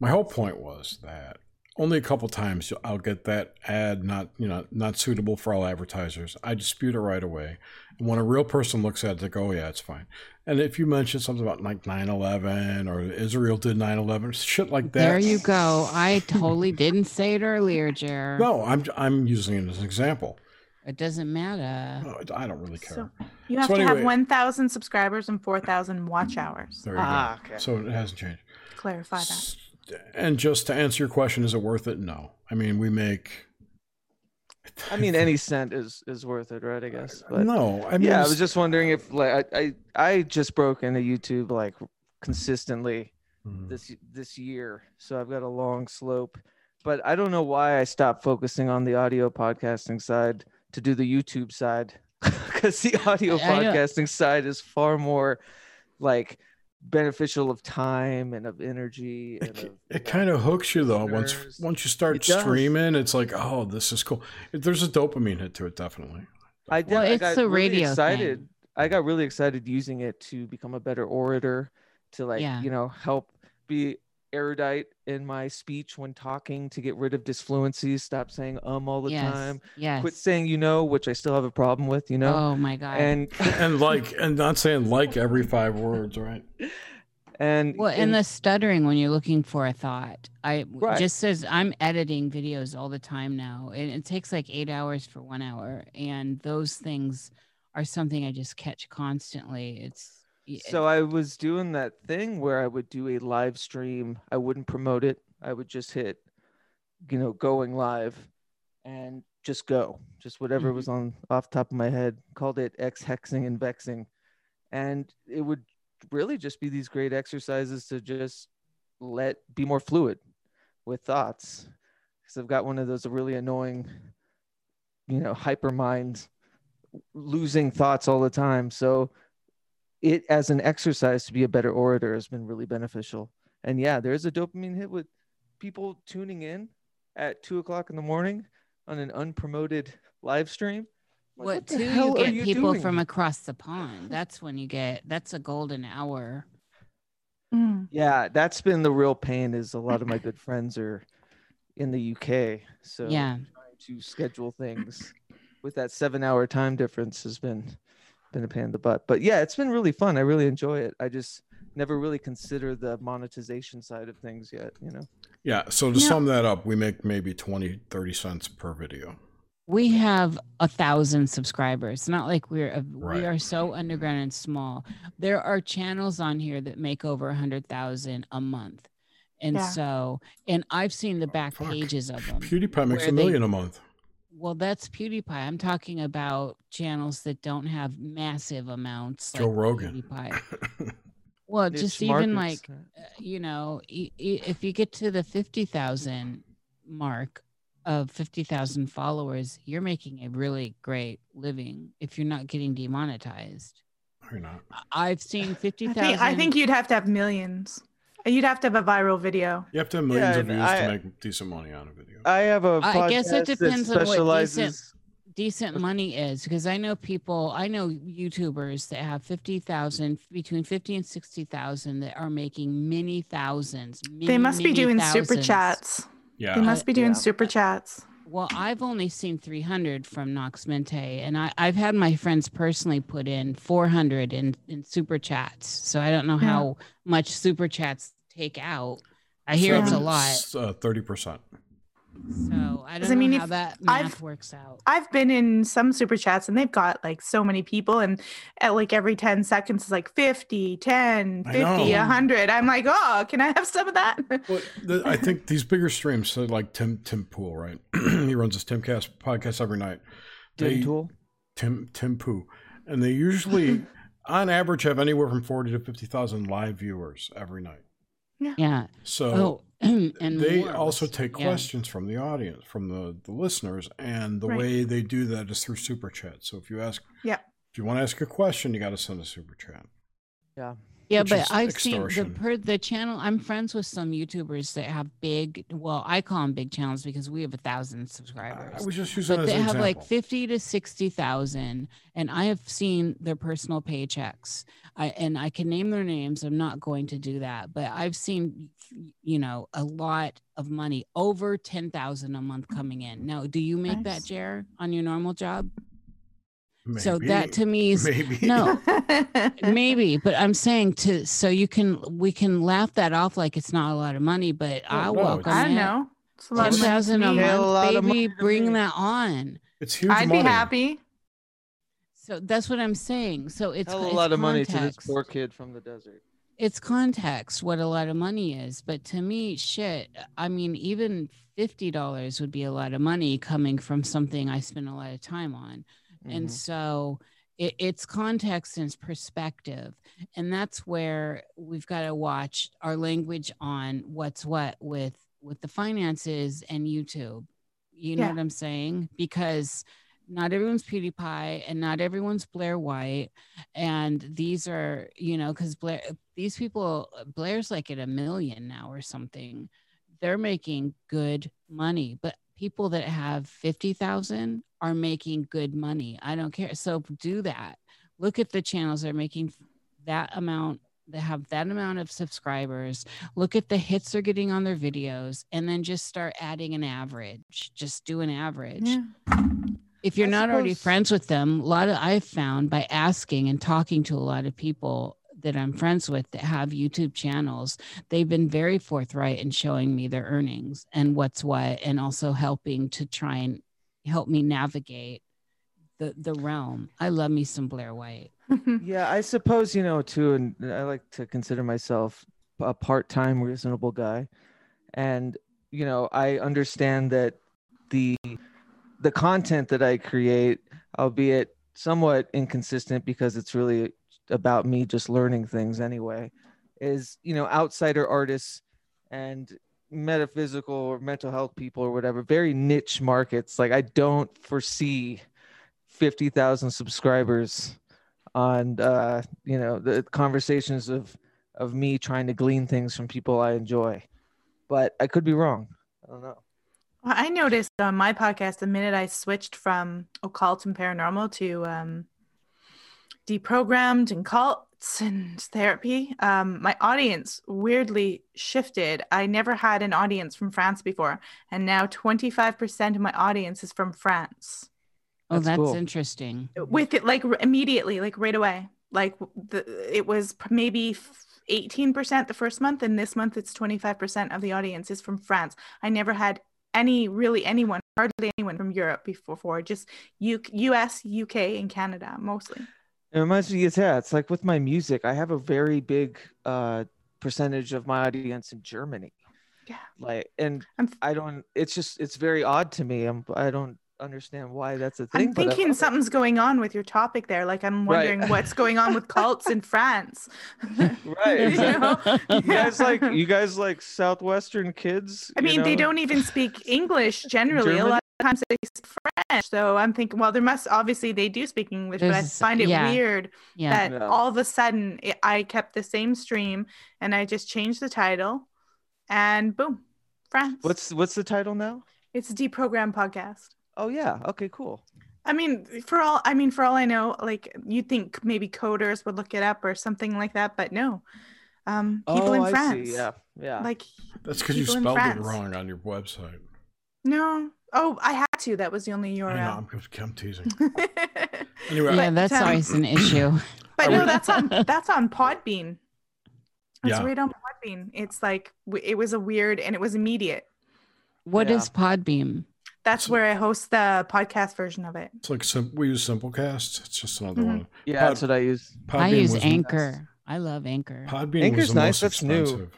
my whole point was that only a couple times I'll get that ad not you know not suitable for all advertisers. I dispute it right away. And when a real person looks at it, they go, "Oh yeah, it's fine." And if you mention something about like 9/11 or Israel did 9/11, shit like that. There you go. I totally didn't say it earlier, Jared. No, I'm I'm using it as an example. It doesn't matter. No, I don't really care. So you have So to anyway- have 1,000 subscribers and 4,000 watch hours. there you Ah, go. okay. So it hasn't changed. Clarify that. And just to answer your question, is it worth it? No. I mean, we make. I mean, any cent is is worth it, right? I guess. But no, I mean, yeah, I was just wondering if like I I, I just broke into YouTube like consistently Mm. this this year, so I've got a long slope. But I don't know why I stopped focusing on the audio podcasting side to do the YouTube side, because the audio I- I podcasting side is far more like beneficial of time and of energy. And It, of, it know, kind of hooks you though. Once once you start It does. streaming, it's like, oh, this is cool. There's a dopamine hit to it, definitely. I did. Well, I it's got the really radio excited. thing. I got really excited using it to become a better orator, to like Yeah. you know help be erudite in my speech when talking, to get rid of disfluencies, stop saying um all the yes. time, Yes. quit saying you know, which I still have a problem with, you know, Oh my god. and And like, and not saying like every five words, right? and Well, and and- the stuttering when you're looking for a thought. I Right. just says I'm editing videos all the time now, and it takes like eight hours for one hour, and those things are something I just catch constantly. It's So I was doing that thing where I would do a live stream. I wouldn't promote it. I would just hit, you know, going live and just go. Just whatever mm-hmm. was on off the top of my head. Called it X hexing and vexing. And it would really just be these great exercises to just let be more fluid with thoughts. Because I've got one of those really annoying, you know, hyper mind losing thoughts all the time. So it as an exercise to be a better orator has been really beneficial. And yeah, there's a dopamine hit with people tuning in at two o'clock in the morning on an unpromoted live stream. Like, what the too? hell You are get people doing? from across the pond. That's when you get that's a golden hour. Mm. Yeah, that's been the real pain. Is a lot of my good friends are in the UK, so Yeah. trying to schedule things with that seven-hour time difference has been been a pain in the butt. But yeah, it's been really fun. I really enjoy it. I just never really consider the monetization side of things yet. You know. Yeah. So to Yeah. sum that up, we make maybe 20, 30 cents per video. We have a thousand subscribers. It's Not like we're a, Right. we are so underground and small. There are channels on here that make over a hundred thousand a month, and Yeah. so and I've seen the back Fuck. pages of them. PewDiePie makes where a they- million a month. Well, that's PewDiePie. I'm talking about channels that don't have massive amounts. Joe like Rogan. PewDiePie. Well, Niche just even like uh, you know, i- i- if you get to the 50,000 mark of 50,000 followers, you're making a really great living if you're not getting demonetized. Or not. I- I've seen I 50,000. think, I think you'd have to have millions. You'd have to have a viral video. You have to have millions Yeah, of views I- to make decent money on a video. I have a I guess it podcast that depends on what specializes- decent- decent money is because I know people, I know YouTubers that have 50,000, between 50 and 60,000 that are making many thousands. They many, must be many doing super thousands. chats. They must be doing yeah. super chats. Well, I've only seen 300 from Nox Mente, and I, I've had my friends personally put in 400 in, in super chats. So I don't know Yeah. how much super chats take out. I hear it's a lot. Uh, 30%. So I 'Cause don't I mean, know if how that I've- math works out. I've been in some super chats and they've got like so many people and at like every 10 seconds it's like 50, 10, 50, 100. I'm like, "Oh, can I have some of that?" Well, the, I think these bigger streams, so like Tim Tim Pool, right? he runs this Timcast podcast every night. Dim They- tool. Tim Tim Poo, and they usually, on average, have anywhere from forty to fifty thousand live viewers every night. Yeah. So Oh, and they more also take yeah. questions from the audience, from the the listeners, and the Right. way they do that is through super chat. So if you ask, yeah, if you want to ask a question, you got to send a super chat. Yeah. Yeah, but I've seen the per the channel. I'm friends with some YouTubers that have big. Well, I call them big channels because we have a thousand subscribers. I was just using but they an have like 50 to 60,000 and I have seen their personal paychecks. I and I can name their names. I'm not going to do that, but I've seen you know a lot of money over 10,000 a month coming in. Now, do you make that, Nice. Jer, on your normal job? So that to me is maybe no. maybe, but I'm saying to so you can we can laugh that off like it's not a lot of money, but Oh, I no, welcome I don't know. It's a lot Ten of money a me. A lot month, baby. Bring that on. it's huge I'd money. be happy. So that's what I'm saying. So it's Hell a it's lot of money to this poor kid from the desert. It's context what a lot of money is, but to me, shit. I mean, even fifty dollars would be a lot of money coming from something I spend a lot of time on, and Mhm. so it, it's context and it's perspective, and that's where we've got to watch our language on what's what with with the finances and YouTube. You know Yeah. what I'm saying? Because not everyone's PewDiePie and not everyone's Blair White. And these are, you know, because Blair, these people, Blair's like at a million now or something. They're making good money, but people that have 50,000 are making good money. I don't care. So do that. Look at the channels that are making that amount that have that amount of subscribers look at the hits they're getting on their videos and then just start adding an average just do an average Yeah. if you're I not already friends with them a lot of i've found by asking and talking to a lot of people that i'm friends with that have youtube channels they've been very forthright in showing me their earnings and what's what and also helping to try and help me navigate the the realm. I love me some blair white. Yeah i suppose you know too and i like to consider myself a part-time reasonable guy. And you know i understand that the the content that i create albeit somewhat inconsistent because it's really about me just learning things anyway is you know outsider artists and metaphysical or mental health people or whatever very niche markets. Like i don't foresee 50,000 subscribers on uh you know the conversations of of me trying to glean things from people I enjoy. But I could be wrong. I don't know. I noticed on my podcast the minute I switched from occult and paranormal to um, deprogrammed and cults and therapy, um, my audience weirdly shifted. I never had an audience from France before, and now 25% of my audience is from France. oh That's that's cool. interesting With it, like immediately, like right away. Like the, it was maybe 18% the first month, and this month it's 25% of the audience is from France. I never had any really anyone hardly anyone from europe before just U- us uk and canada mostly it reminds me yeah it's like with my music I have a very big uh percentage of my audience in Germany Yeah. like and I'm- I don't it's just it's very odd to me I'm I don't understand why that's a thing i'm thinking it. something's going on with your topic there like i'm Right. wondering what's going on with cults in france right You know? you guys like you guys like southwestern kids i mean they don't even speak english generally a lot times they speak french so i'm thinking well there must obviously they do speak english but i find it yeah. weird yeah that Yeah. all of a sudden it, I kept the same stream and I just changed the title and boom, France. what's what's the title now it's a deprogram podcast. oh yeah okay cool I mean, for all I mean, for all I know, like you'd think maybe coders would look it up or something like that, but no. Um, people oh in I France, see yeah yeah like That's because you spelled it wrong on your website. no. Oh, I had to. That was the only I know, I'm, I'm teasing. Anyway, yeah that's um, always an issue but no, that's on that's on Podbean. It's Yeah. right on Podbean. It's like it was a weird and it was immediate. What Yeah. is podbean That's So- where I host the podcast version of it. it's like sim- we use Simplecast. It's just another Mhm. one. yeah Pod- that's what I use i use was- anchor i love anchor Podbean Anchor's was the nice, most that's new.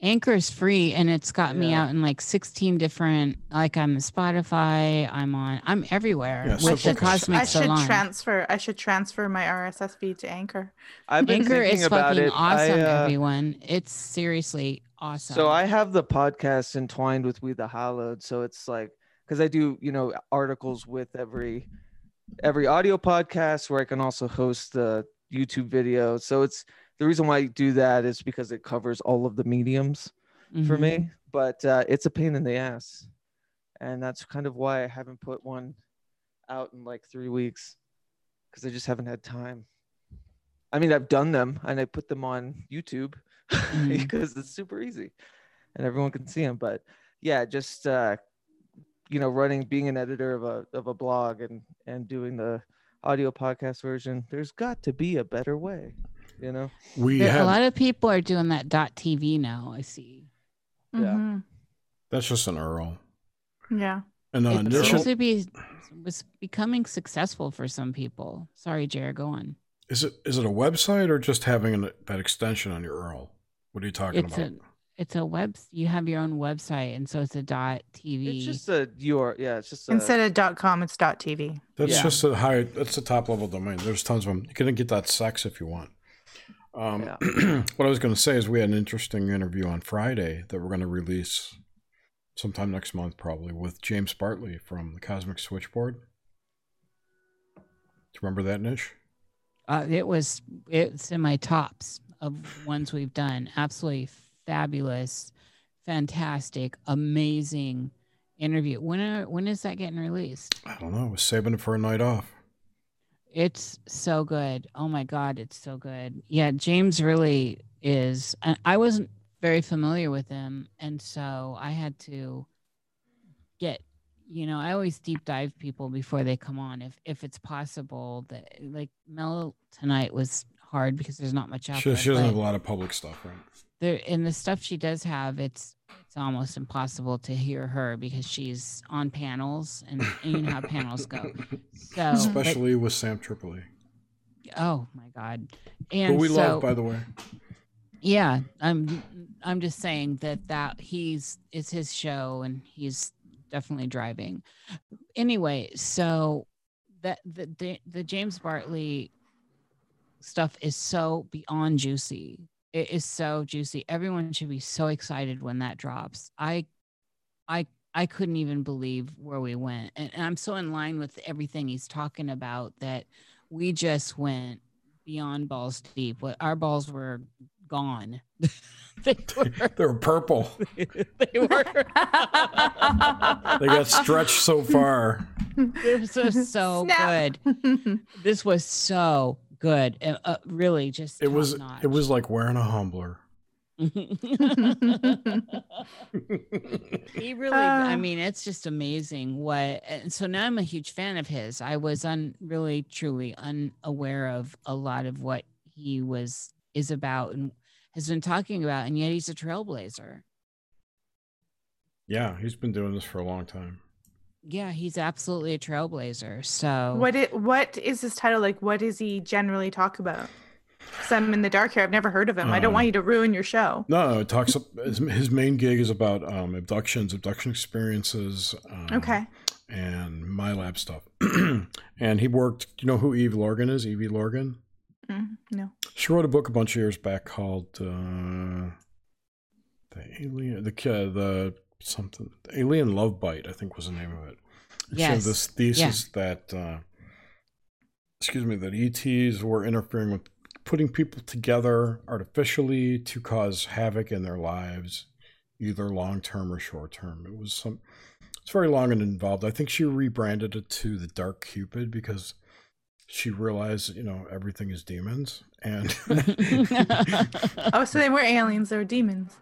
Expensive. Anchor is free and it's got me out in like 16 different like I'm on Spotify, I'm on I'm everywhere Yeah, with so the focus. Cosmic I should Salon. transfer. I should transfer my RSS feed to Anchor. I've been Anchor thinking is about fucking it awesome, I, uh, everyone. It's seriously awesome. So I have the podcast entwined with We the Hallowed. So it's like because I do, you know, articles with every every audio podcast where I can also host the YouTube video. So it's the reason why I do that is because it covers all of the mediums for Mhm. me. But uh, it's a pain in the ass, and that's kind of why I haven't put one out in like three weeks because I just haven't had time. I mean, I've done them and I put them on YouTube Mhm. because it's super easy and everyone can see them. But yeah, just uh, you know, running, being an editor of a of a blog and and doing the audio podcast version. There's got to be a better way, you know. We There- a lot of people are doing that dot TV now, I see. Yeah. Mhm. that's just an URL. Yeah. And the it initial seems to be was becoming successful for some people. Sorry, Jared, go on. is it is it a website or just having an, that extension on your URL? What are you talking It's about? a it's a web you have your own website and so it's a dot TV. It's just a your Yeah, it's just a, Instead of dot .com, it's dot .tv. That's Yeah. just a high. That's a top level domain. There's tons of them. You can get that sex if you want. Um, what I was going to say is we had an interesting interview on Friday that we're going to release sometime next month, probably with James Bartley from the Cosmic Switchboard. you remember that niche? Uh, it was it's in my tops of ones we've done. Absolutely fabulous, fantastic, amazing interview. When are, when is that getting released? I don't know. I was saving it for a night off. It's so good. Oh my god, it's so good. Yeah, James really is. I I wasn't very familiar with him, and so I had to get. You know, I always deep dive people before they come on, if if it's possible. That like Mel tonight was hard because there's not much out She, there. she doesn't have a lot of public stuff, right? There and the stuff she does have, it's it's almost impossible to hear her because she's on panels, and, and you know how panels go. So, but- Especially with Sam Tripoli, oh my god, who and we so, love, by the way. yeah i'm i'm just saying that that he's it's his show and he's definitely driving anyway so that the the, the james bartley stuff is so beyond juicy it is so juicy everyone should be so excited when that drops i i i couldn't even believe where we went and, and i'm so in line with everything he's talking about that we just went beyond balls deep what our balls were gone they were They were purple. they were They got stretched so far. this was so Snap. good this was so good uh, uh, really just It was top-notch. it was like wearing a humbler. he really i Uh. mean it's just amazing what and so now i'm a huge fan of his i was un really truly unaware of a lot of what he was is about and has been talking about and yet he's a trailblazer Yeah, he's been doing this for a long time. Yeah he's absolutely a trailblazer so What it what is his title like? What does he generally talk about? Because I'm in the dark here. I've never heard of him. I don't Um, want you to ruin your show. No, it talks. His, his main gig is about um, abductions, abduction experiences. Um, Okay. And my lab stuff. and he worked. You know who Eve Lorgen is? Evie Lorgen. Mm, no. She wrote a book a bunch of years back called uh, the Alien, the uh, the something Alien Love Bite. I think was the name of it. And She had Yes. this thesis that, uh, excuse me, that ETs were interfering with putting people together artificially to cause havoc in their lives, either long term or short term. It was some. It's very long and involved. I think she rebranded it to the Dark Cupid because she realized, you know, everything is demons, and Oh, so they were aliens. They were demons.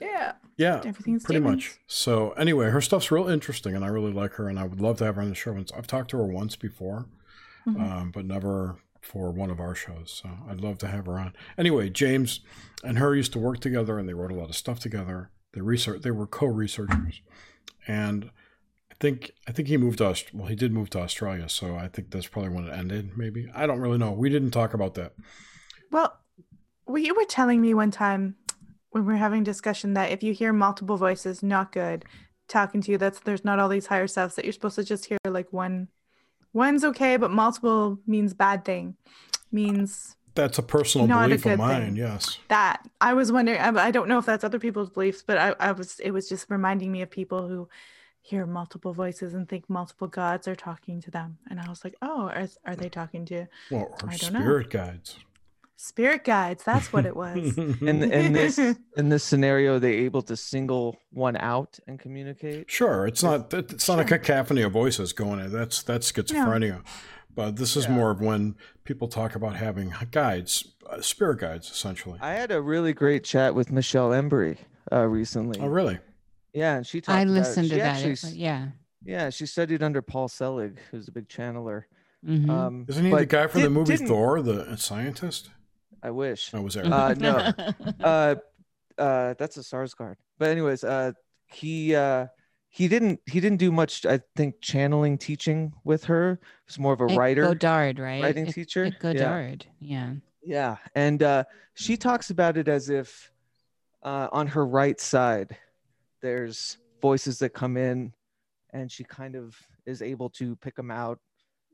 Yeah. yeah, Everything's pretty much. So anyway, her stuff's real interesting, and I really like her, and I would love to have her on the show. Once I've talked to her once before, Mhm. um, but never for one of our shows. So I'd love to have her on. Anyway, James and her used to work together, and they wrote a lot of stuff together. They research. They were co-researchers, and I think I think he moved to Aust- well, he did move to Australia, so I think that's probably when it ended. Maybe I don't really know. We didn't talk about that. Well, well, you were telling me one time when we're having discussion that if you hear multiple voices, not good, talking to you, that's there's not all these higher selves that you're supposed to just hear like one. One's okay, but multiple means bad thing. Means That's a personal Not a belief of good mine. thing. Yes. that. I was wondering. I, I don't know if that's other people's beliefs, but I, I was. It was just reminding me of people who hear multiple voices and think multiple gods are talking to them, and I was like, oh, are, are they talking to Well, or don't know. spirit guides. Spirit guides? That's what it was. in in this in this scenario, they able to single one out and communicate. Sure, it's not it's not a cacophony of voices going. in. That's that's schizophrenia. But this is Yeah. more of when people talk about having guides, uh, spirit guides, essentially. I had a really great chat with Michelle Embry uh, recently. oh, really? Yeah, and she talked. i about- listened to she that actually yeah Yeah, she studied under Paul Selig, who's a big channeler. Mhm. Um, Isn't he the guy from the movie Thor, the scientist? I wish. I was there. Uh, no. uh, uh, that's a Skarsgard. But anyways, uh, he uh, he didn't he didn't do much. I think channeling teaching with her. He's more of a It- writer, Godard, right? writing It- teacher. it Yeah. Godard. Yeah. Yeah, and uh, she talks about it as if uh, on her right side, there's voices that come in, and she kind of is able to pick them out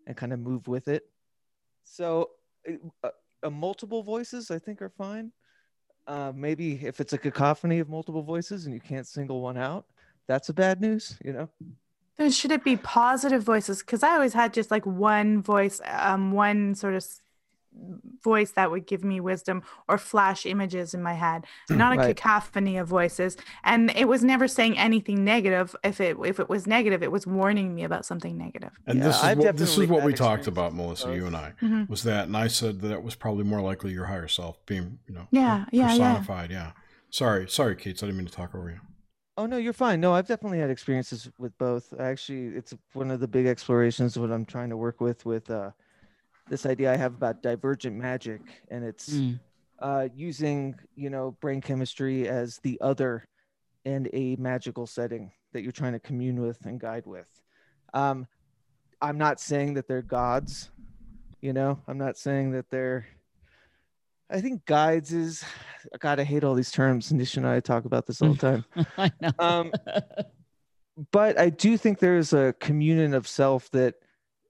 and kind of move with it. So, uh, uh, multiple voices I think are fine. Uh, maybe if it's a cacophony of multiple voices and you can't single one out, that's a bad news. You know. Then should it be positive voices? Because I always had just like one voice, um, one sort of voice that would give me wisdom or flash images in my head, not a Right. cacophony of voices. And it was never saying anything negative. If it if it was negative, it was warning me about something negative. And Yeah, this is I've what this is what we talked about, with Melissa, you and I. Mhm. Was that and I said that it was probably more likely your higher self being, you know, Yeah, yeah, yeah. personified. Yeah. Sorry, sorry, Keats. I didn't mean to talk over you. Oh no, you're fine. No, I've definitely had experiences with both. Actually, it's one of the big explorations what I'm trying to work with with uh, this idea I have about divergent magic, and it's Mm. uh, using you know brain chemistry as the other in a magical setting that you're trying to commune with and guide with. Um, I'm not saying that they're gods, you know. I'm not saying that they're. I think guides is. God, I hate all these terms. Nish and I talk about this all the time. I know. Um, but I do think there's a communion of self that,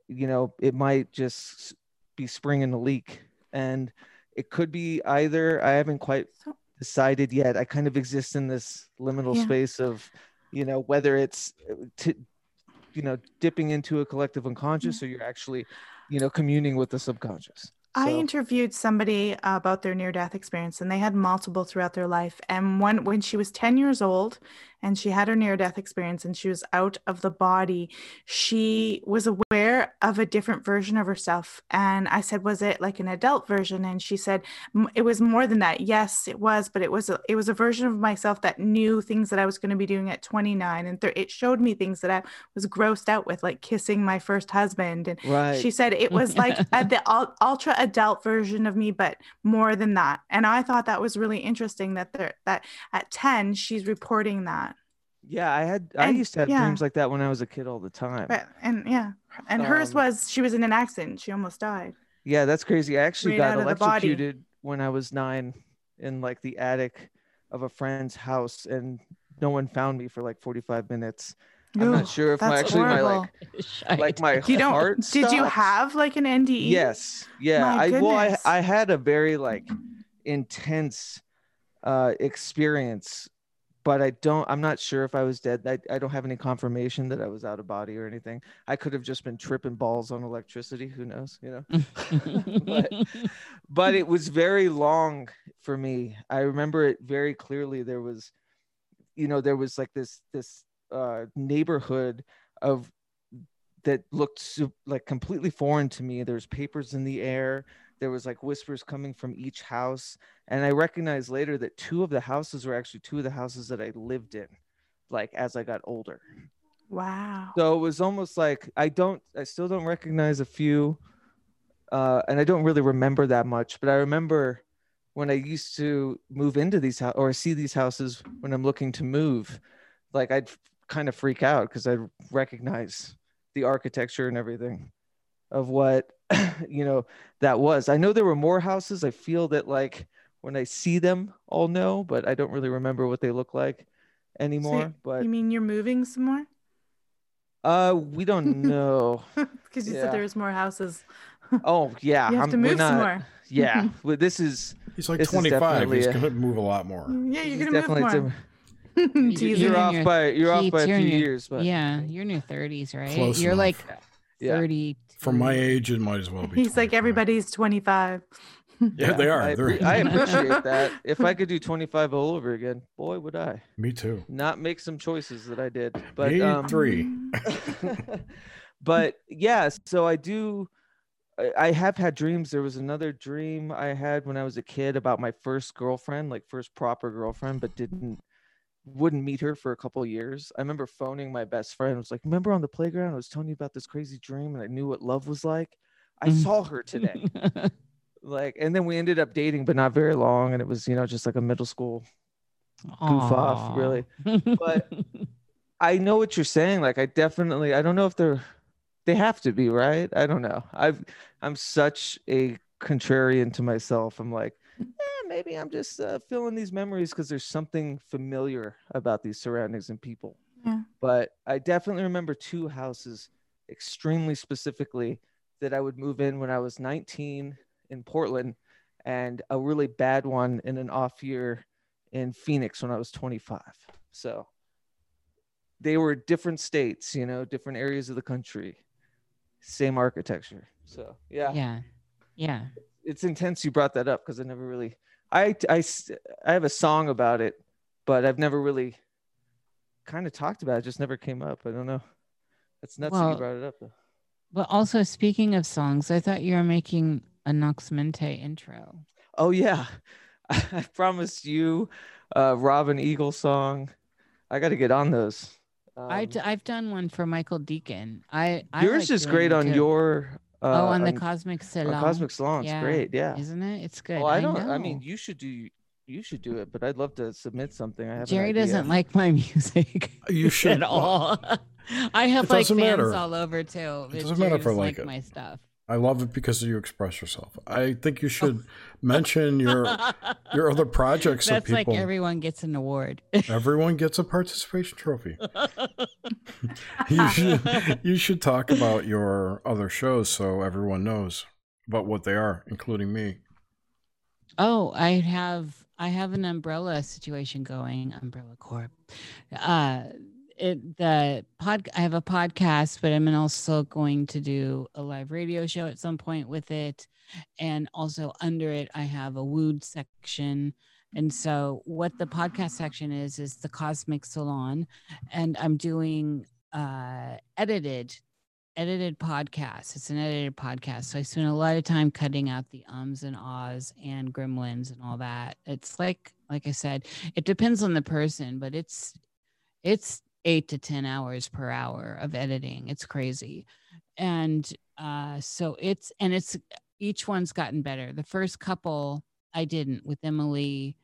you know, it might just be springing a leak, and it could be either. I haven't quite decided yet. I kind of exist in this liminal Yeah. space of, you know, whether it's, uh, to, you know, dipping into a collective unconscious, or you're actually, you know, communing with the subconscious. I So- interviewed somebody uh, about their near death experience, and they had multiple throughout their life. And one, when she was 10 years old and she had her near death experience and she was out of the body, she was aware of a different version of herself. And I said, Was it like an adult version? And she said, It was more than that. Yes, it was, but it was a, it was a version of myself that knew things that I was going to be doing at 29. And th- it showed me things that I was grossed out with, like kissing my first husband and Right. she said it was like a, the ultra adult version of me, but more than that. And I thought that was really interesting that there that at 10 she's reporting that. yeah, I had. I used to have yeah. dreams like that when I was a kid all the time. But and yeah, and hers Um, was she was in an accident. She almost died. Yeah, that's crazy. I actually Right got out of the body. electrocuted when I was nine in like the attic of a friend's house, and no one found me for like 45 minutes. I'm not sure if my that's actually my like like my you don't heart. did you have like an NDE? Yes. Yeah. My I well I. I had a very like intense uh experience, but I don't I'm not sure if I was dead. I, I don't have any confirmation that I was out of body or anything. I could have just been tripping balls on electricity. Who knows? You know? but but it was very long for me. I remember it very clearly. There was, you know, there was like this this uh, neighborhood of that looked like completely foreign to me. There was papers in the air. There was like whispers coming from each house, and I recognized later that two of the houses were actually two of the houses that I lived in, like as I got older. Wow. So it was almost like I don't, I still don't recognize a few, uh, and I don't really remember that much. But I remember when I used to move into these houses or see these houses when I'm looking to move, like I'd kind of freak out because I'd recognize the architecture and everything of what you know that was. I know there were more houses. I feel that like when I see them, I'll know, but I don't really remember what they look like anymore. but You mean you're moving some more? uh, we don't know. Because you Yeah. said there was more houses. Oh yeah, you have I'm- to we're some not- more. Yeah, well, this is He's like 25. He's a- going to move a lot more. Yeah, you're this gonna move more. some- Teasing. You're off your- by you're off by a few your- years, but yeah, you're in your 30s, right? Close you're enough. like Yeah. 30. For my age, it might as well be. He's like everybody's 25. Yeah, they are. I, I appreciate that. If I could do 25 all over again, boy, would I Me too. not make some choices that I did. But Me um, three. but yeah, so I do. I- I have had dreams. There was another dream I had when I was a kid about my first girlfriend, like first proper girlfriend, but didn't wouldn't meet her for a couple years. I remember phoning my best friend. I was like, "Remember on the playground? I was telling you about this crazy dream, and I knew what love was like. I Mhm. saw her today." like, and then we ended up dating, but not very long, and it was you know just like a middle school goof off, really. But I know what you're saying. Like, I definitely, I don't know if they're, they have to be, right? I don't know. I've, I'm such a contrarian to myself. I'm like, eh, maybe I'm just uh, feeling these memories because there's something familiar about these surroundings and people. Yeah. But I definitely remember two houses extremely specifically that I would move in when I was 19 in Portland and a really bad one in an off year in Phoenix when I was 25. So they were different states, you know, different areas of the country, same architecture. So yeah, Yeah. Yeah. it's intense. You brought that up because I never really, I, I, I have a song about it, but I've never really kind of talked about it. Just never came up. I don't know. That's nuts that you brought it up though. But also speaking of songs, I thought you were making a Nox Mente intro. Oh yeah, I promised you, uh, Robin Eagle song. I got to get on those. I Um, d- I've done one for Michael Deacon. I, I yours like is great on too. your. Uh, oh on the Cosmic on Salon. Cosmic Salon. It's Yeah. great. Yeah. Isn't it? It's good. Well, I don't. I, know. mean, you should do. You should do it, but I'd love to submit something. I have. an Jerry idea. doesn't like my music You should- at all. I have It like fans matter. all over too. It but doesn't matter if I Jerry like my stuff. I love it because you express yourself. I think you should mention your your other projects so That's like everyone gets an award. Everyone gets a participation trophy. you should you should talk about your other shows so everyone knows about what they are, including me. Oh, I have I have an umbrella situation going. Umbrella Corp. Uh, it the pod. I have a podcast, but I'm also going to do a live radio show at some point with it, and also under it, I have a wooed section. And so, what the podcast section is is the Cosmic Salon, and I'm doing uh, edited edited podcast. It's an edited podcast. So I spend a lot of time cutting out the ums and ahs and gremlins and all that. It's like like I said, it depends on the person, but it's it's eight to ten hours per hour of editing. It's crazy. And uh so it's and it's each one's gotten better. The first couple I didn't with Emily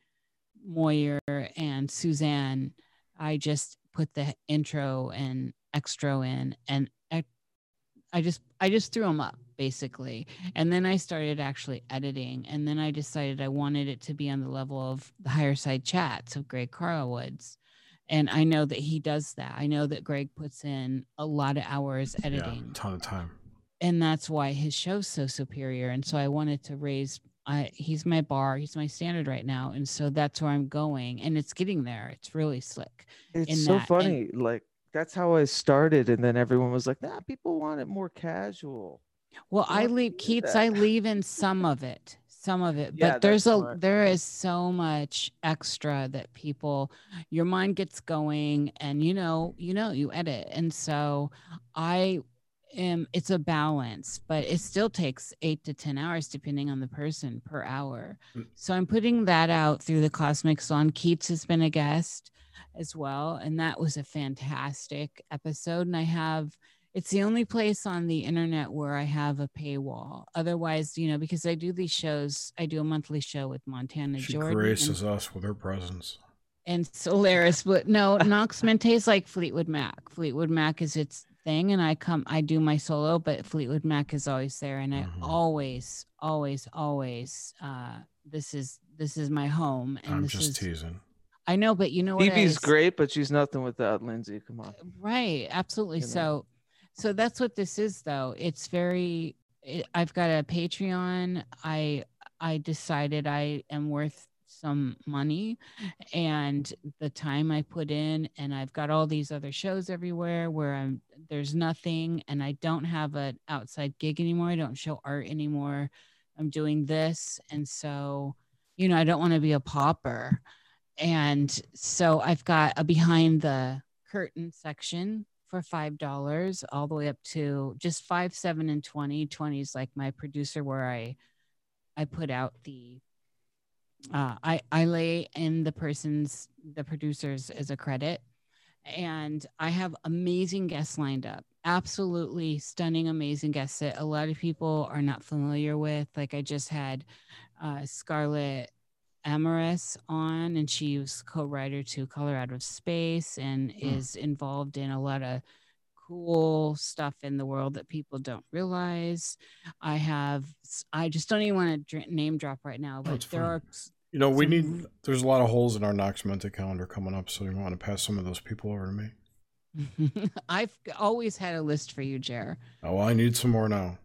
Moyer and Suzanne. I just put the intro and extra in and I I just I just threw them up basically. And then I started actually editing and then I decided I wanted it to be on the level of the Higherside Chats of Greg Carlwood's. And I know that he does that. I know that Greg puts in a lot of hours Yeah, editing ton of time. and that's why his show's so superior and so i wanted to raise I, he's my bar he's my standard right now and so that's where i'm going and it's getting there it's really slick It's so that, and- funny. Like that's how I started, and then everyone was like, "Nah, people want it more casual." well i leave keats that. i leave in some of it some of it Yeah, but there's a smart. there is so much extra that people your mind gets going and you know you know you edit and so i am it's a balance but it still takes eight to ten hours depending on the person per hour Mm. so i'm putting that out through the cosmic salon keats has been a guest as well and that was a fantastic episode and i have it's the only place on the internet where I have a paywall. Otherwise, you know, because I do these shows, I do a monthly show with Montana She Jordan graces us with her presence. and, and Solaris, but no, Nox Mente is like Fleetwood Mac. Fleetwood Mac is its thing, and I come, I do my solo, but Fleetwood Mac is always there, and I Mhm. always, always, always, uh, this is this is my home, and I'm this just is teasing. I know, but you know what? I Phoebe's great, but she's nothing without Lindsey. Come on. right absolutely you know. so so that's what this is though. It's very it, i've got a patreon. I i decided i am worth some money and the time i put in and i've got all these other shows everywhere where i'm there's nothing and i don't have an outside gig anymore. I don't show art anymore. I'm doing this and so you know i don't want to be a pauper. And so I've got a behind the curtain section for five dollars all the way up to just five, seven, and twenty. Twenty is like my producer where I I put out the uh, I I lay in the person's the producers as a credit, and I have amazing guests lined up. Absolutely stunning, amazing guests that a lot of people are not familiar with. Like I just had uh, Scarlett Amaris on, and she was co-writer to Color Out of Space, and Hmm. is involved in a lot of cool stuff in the world that people don't realize. I have, I just don't even want to dr- name drop right now, but there fine. are You know, we some need. There's a lot of holes in our Nox Mente calendar coming up, so you want to pass some of those people over to me. I've always had a list for you, Jer. Oh, I need some more now.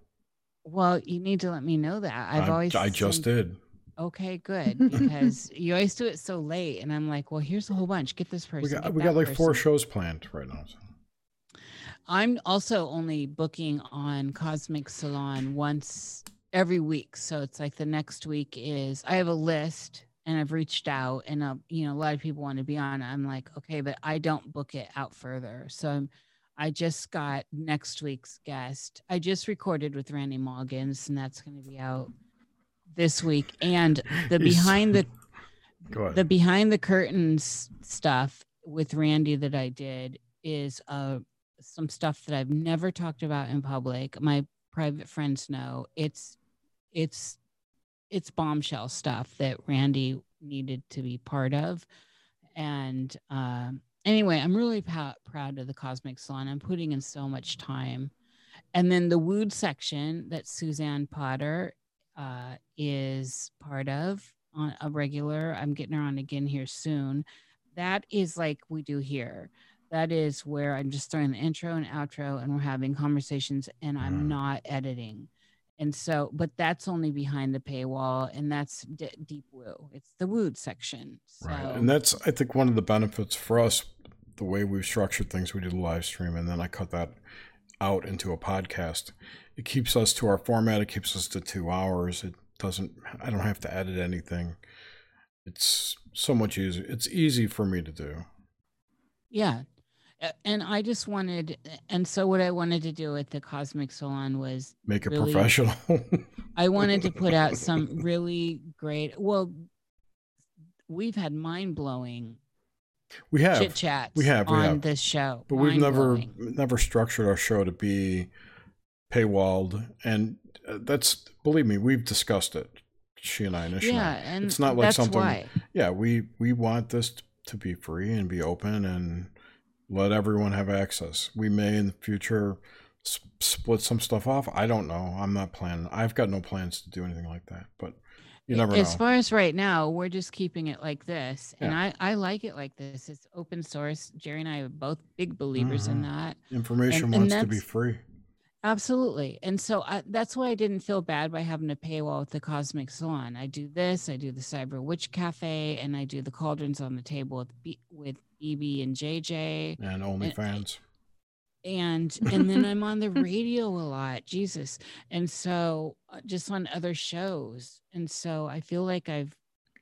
Well, you need to let me know that. I've I, always I just did. Okay, good, because you always do it so late, and I'm like, well, here's a whole bunch. Get this person. We got we got like four shows planned right now. so. I'm also only booking on Cosmic Salon once every week. So it's like the next week is I have a list and I've reached out and uh, you know a lot of people want to be on. I'm like, okay, but I don't book it out further. So I'm, I just got next week's guest. I just recorded with Randy Moggins and that's going to be out this week. And the behind the the behind the curtains stuff with Randy that I did is uh some stuff that I've never talked about in public. My private friends know it's it's it's bombshell stuff that Randy needed to be part of. And um anyway, I'm really prou- proud of the Cosmic Salon. I'm putting in so much time. And then the Wood section that Suzanne Potter uh, is part of on a regular. I'm getting her on again here soon. That is like we do here. That is where I'm just throwing the intro and outro, and we're having conversations, and I'm Mm. not editing. And so, but that's only behind the paywall, and that's D- Deep Woo. It's the Wood section. So, Right. And that's, I think, one of the benefits for us, the way we've structured things. We did a live stream and then I cut that out into a podcast. It keeps us to our format. It keeps us to two hours. It doesn't, I don't have to edit anything. It's so much easier. It's easy for me to do. Yeah. And I just wanted, and so what I wanted to do at the Cosmic Salon was Make it Really? professional. I wanted to put out some really great, well, we've had mind blowing we have, chit chats We have, we on have. this show. but we've never, never structured our show to be paywalled. And uh, that's, believe me, we've discussed it. She and I initially. Yeah. And It's not like that's something- why. yeah we we want this to be free and be open and let everyone have access we may in the future split some stuff off i don't know i'm not planning i've got no plans to do anything like that but you never as know far as right now, we're just keeping it like this. And I, I like it like this. It's open source. Jerry and I are both big believers in Mhm. that. information and- and wants to be free Absolutely. And so I, that's why I didn't feel bad by having a paywall with the Cosmic Salon. I do this, I do the Cyber Witch Cafe, and I do the Cauldrons on the Table with, B, with BB and JJ. and OnlyFans. and and then I'm on the radio a lot, Jesus, and so uh, just on other shows, and so I feel like I've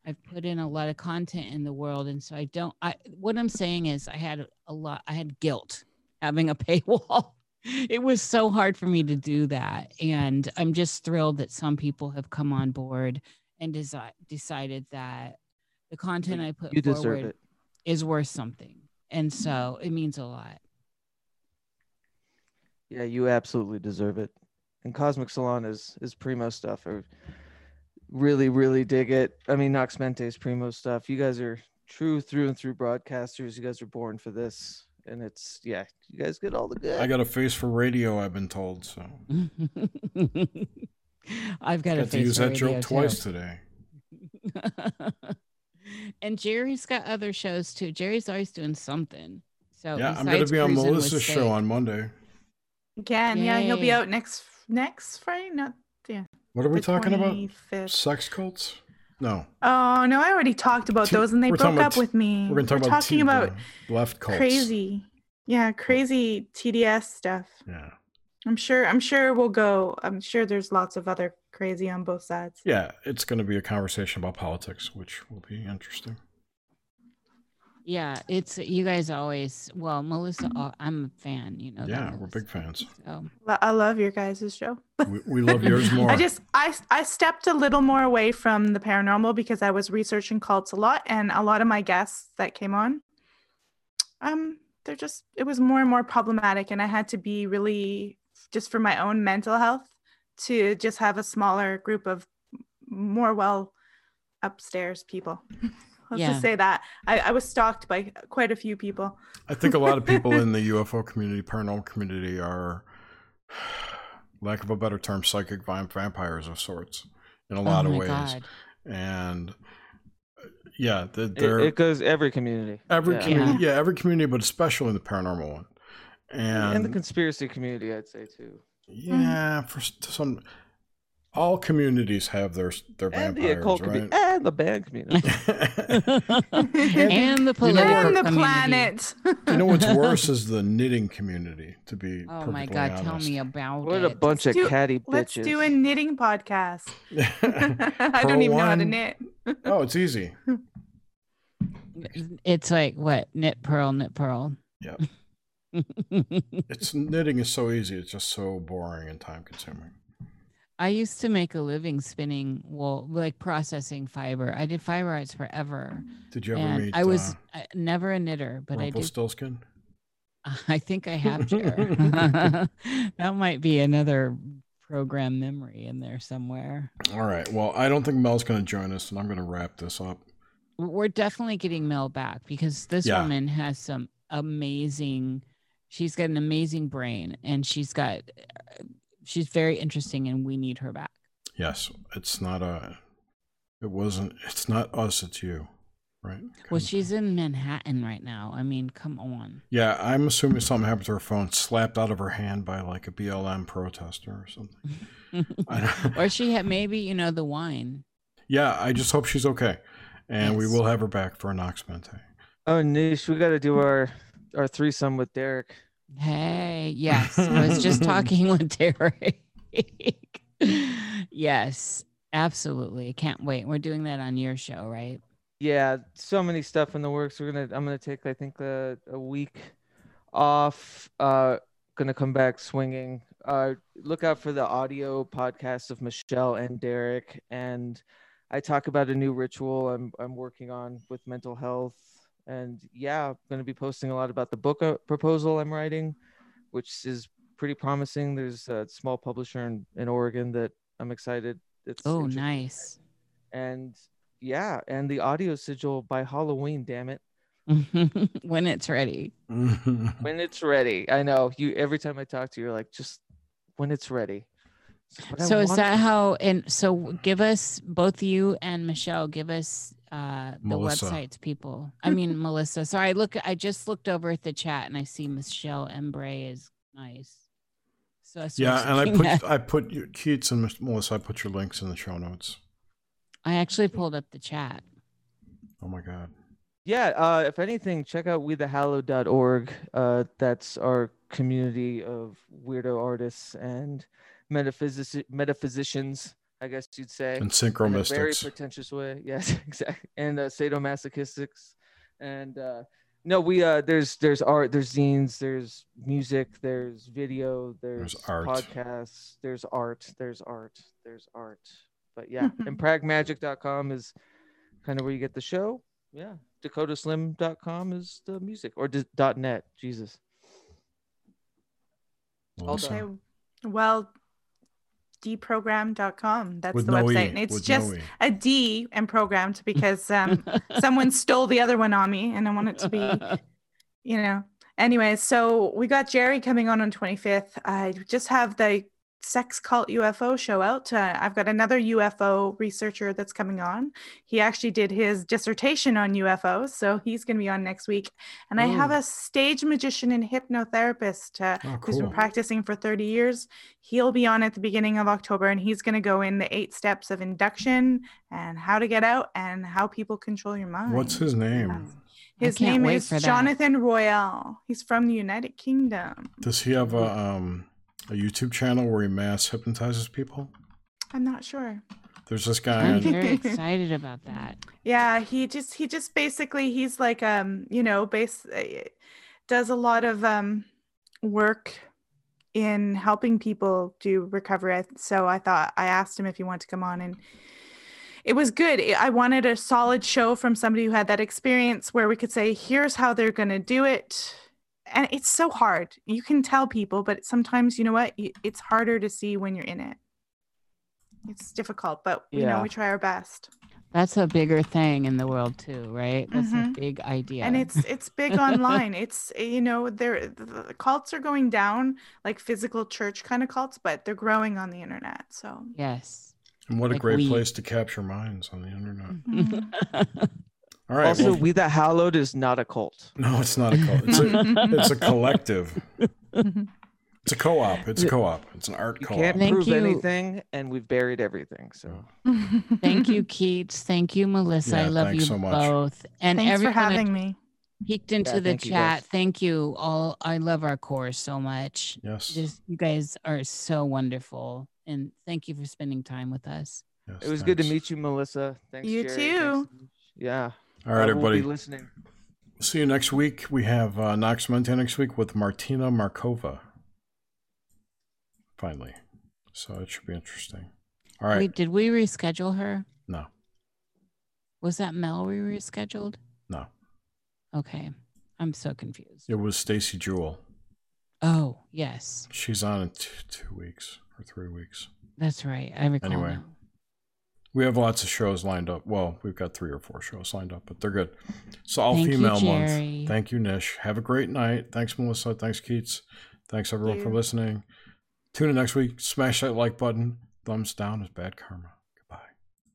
I've put in a lot of content in the world, and so I don't. I what I'm saying is I had a lot. I had guilt having a paywall. It was so hard for me to do that, and I'm just thrilled that some people have come on board and desi- decided that the content I put You forward is worth something, and so it means a lot. Yeah, you absolutely deserve it. And Cosmic Salon is is primo stuff. I really, really dig it. I mean, Nox Mente is primo stuff. You guys are true through and through broadcasters. You guys are born for this, and it's yeah. You guys get all the good. i got a face for radio i've been told so I've got, a got to use for that joke twice too. today and Jerry's got other shows too. Jerry's always doing something. So yeah i'm gonna be on Cruisin' melissa's show on monday Again, yeah, he'll be out next next Friday. Not yeah. what are we the talking about sex cults no Oh no, I already talked about those, and they broke up t- with me. we're gonna talk about talking T- about left cults crazy, yeah, crazy TDS stuff. yeah I'm sure. I'm sure we'll go. I'm sure there's lots of other crazy on both sides. Yeah, it's going to be a conversation about politics, which will be interesting. Yeah, it's you guys always. Well, Melissa, I'm a fan. You know. yeah, we're big fans. So I love your guys' show. We, we love yours more. I just I I stepped a little more away from the paranormal because I was researching cults a lot, and a lot of my guests that came on, um, they're just it was more and more problematic, and I had to be really just for my own mental health to just have a smaller group of more well upstairs people. Let's Yeah. just say that I, I was stalked by quite a few people. I think a lot of people in the UFO community, paranormal community, are, lack of a better term, psychic vampires of sorts in a lot oh of ways. God. And uh, yeah, they're, It, it goes every community. every yeah. community, yeah. every community, but especially in the paranormal one. And, and the conspiracy community, I'd say too. yeah, for some, all communities have their their and the vampires, occult right? community and the band community. and the political and the community. planet. you know what's worse is the knitting community. To be Oh my perfectly god, tell me about what it. a bunch of do- catty bitches. Let's do a knitting podcast. I don't even know how to knit. oh, it's easy. It's like what? Knit purl, knit purl. Yeah. It's knitting is so easy. It's just so boring and time consuming. I used to make a living spinning wool, like processing fiber. I did fiber arts forever, Did you ever and meet? I was uh, never a knitter, but I did. Rumpelstiltskin? I think I have to. that might be another program memory in there somewhere. All right. Well, I don't think Mel's going to join us, and I'm going to wrap this up. We're definitely getting Mel back because this Yeah. woman has some amazing. She's got an amazing brain, and she's got. She's very interesting, and we need her back. Yes, it's not a. It wasn't. It's not us. It's you, right? Well, Kind of. she's in Manhattan right now. I mean, come on. Yeah, I'm assuming something happened to her phone, slapped out of her hand by like a BLM protester or something. I don't- or she had maybe you know the wine. yeah, I just hope she's okay, and we will have her back for a Nox Mente. Oh, Nish, we got to do our our threesome with Derek. Hey, yes, I was just talking with Derek. yes, absolutely. Can't wait. We're doing that on your show, right? Yeah, so many stuff in the works. We're gonna. I'm gonna take. I think a, a week off. Uh, gonna come back swinging. Uh, look out for the audio podcast of Michelle and Derek, and I talk about a new ritual I'm I'm working on with mental health. And yeah, I'm gonna be posting a lot about the book uh, proposal I'm writing, which is pretty promising. There's a small publisher in, in Oregon that I'm excited. It's Oh, nice. and yeah, and the audio sigil by Halloween. Damn it, when it's ready. when it's ready. I know you. Every time I talk to you, you're like, just when it's ready. But I So is that how? And so give us both you and Michelle. Give us uh the Melissa. websites, people. I mean Melissa. Sorry, I look. I just looked over at the chat and I see Michelle Embray is nice. So that's yeah, and I looking at. put I put your Keats and Melissa. I put your links in the show notes. I actually pulled up the chat. Oh my god. Yeah, uh, if anything, check out wethehallowed.org. Uh, that's our community of weirdo artists and metaphysic- metaphysicians, I guess you'd say. And in a very pretentious way. Yes, exactly. And uh, sadomasochistics. And uh, no, we uh, there's there's art, there's zines, there's music, there's video, there's, art. podcasts, there's art, there's art, there's art. But yeah, and pragmagic.com is kind of where you get the show. Yeah, dakotaslim.com is the music or d- dot .net. Jesus. Melissa. Okay. Well, deprogram.com. That's With the no website. E, And it's with just no E. a D and programmed because um, someone stole the other one on me and I want it to be, you know. Anyway, so we got Jerry coming on on 25th. I just have the sex cult UFO show out. Uh, I've got another UFO researcher that's coming on. He actually did his dissertation on UFOs, so he's going to be on next week. And I have a stage magician and hypnotherapist uh, Oh, who's been practicing for 30 years. He'll be on at the beginning of October and he's going to go in the eight steps of induction and how to get out and how people control your mind. What's his name? That's- His name is. Jonathan Royle. He's from the United Kingdom. Does he have a um a YouTube channel where he mass hypnotizes people? I'm not sure. There's this guy. I'm on- very excited about that. Yeah, he just he just basically he's like um you know base uh, does a lot of um work in helping people do recovery. So I thought I asked him if he wanted to come on and it was good. I- I wanted a solid show from somebody who had that experience where we could say here's how they're going to do it. And it's so hard. You can tell people, but sometimes you know what? It's harder to see when you're in it. It's difficult, but you know, we try our best. That's a bigger thing in the world too, right? That's a Mhm. big idea. and it's it's big online it's you know there the the cults are going down like physical church kind of cults but they're growing on the internet so yes. and what a great we- place to capture minds on the internet. Mhm. All right. also, well- We the Hallowed is not a cult. no, it's not a cult. It's a, it's a collective. It's a co-op. It's a co-op. It's an art You co-op. can't Thank prove you. anything, and we've buried everything. So Thank you, Keats. Thank you, Melissa. I love you so much. both. And Thanks for everyone that having me. peeked into Yeah, the thank chat. guys. Thank you all. I love our course so much. Yes. Just you guys are so wonderful, and thank you for spending time with us. yes, it was good to meet you, Melissa. Thanks, You Jerry. too. Thanks, yeah. All right, everybody. We'll be listening. See you next week. We have uh, Nox Mente next week with Martina Markova. Finally. So it should be interesting. All right. Wait, did we reschedule her? No. Was that Mel we rescheduled? No. Okay, I'm so confused. It was Stacy Jewell. Oh yes, She's on in t- two weeks or three weeks. that's right. I recall. Anyway. now. We have lots of shows lined up. Well, we've got three or four shows lined up, but they're good. It's all Thank you, female month. Thank you, Nish. Have a great night. Thanks, Melissa. Thanks, Keats. Thanks, everyone, for listening. Tune in next week. Smash that like button. Thumbs down is bad karma.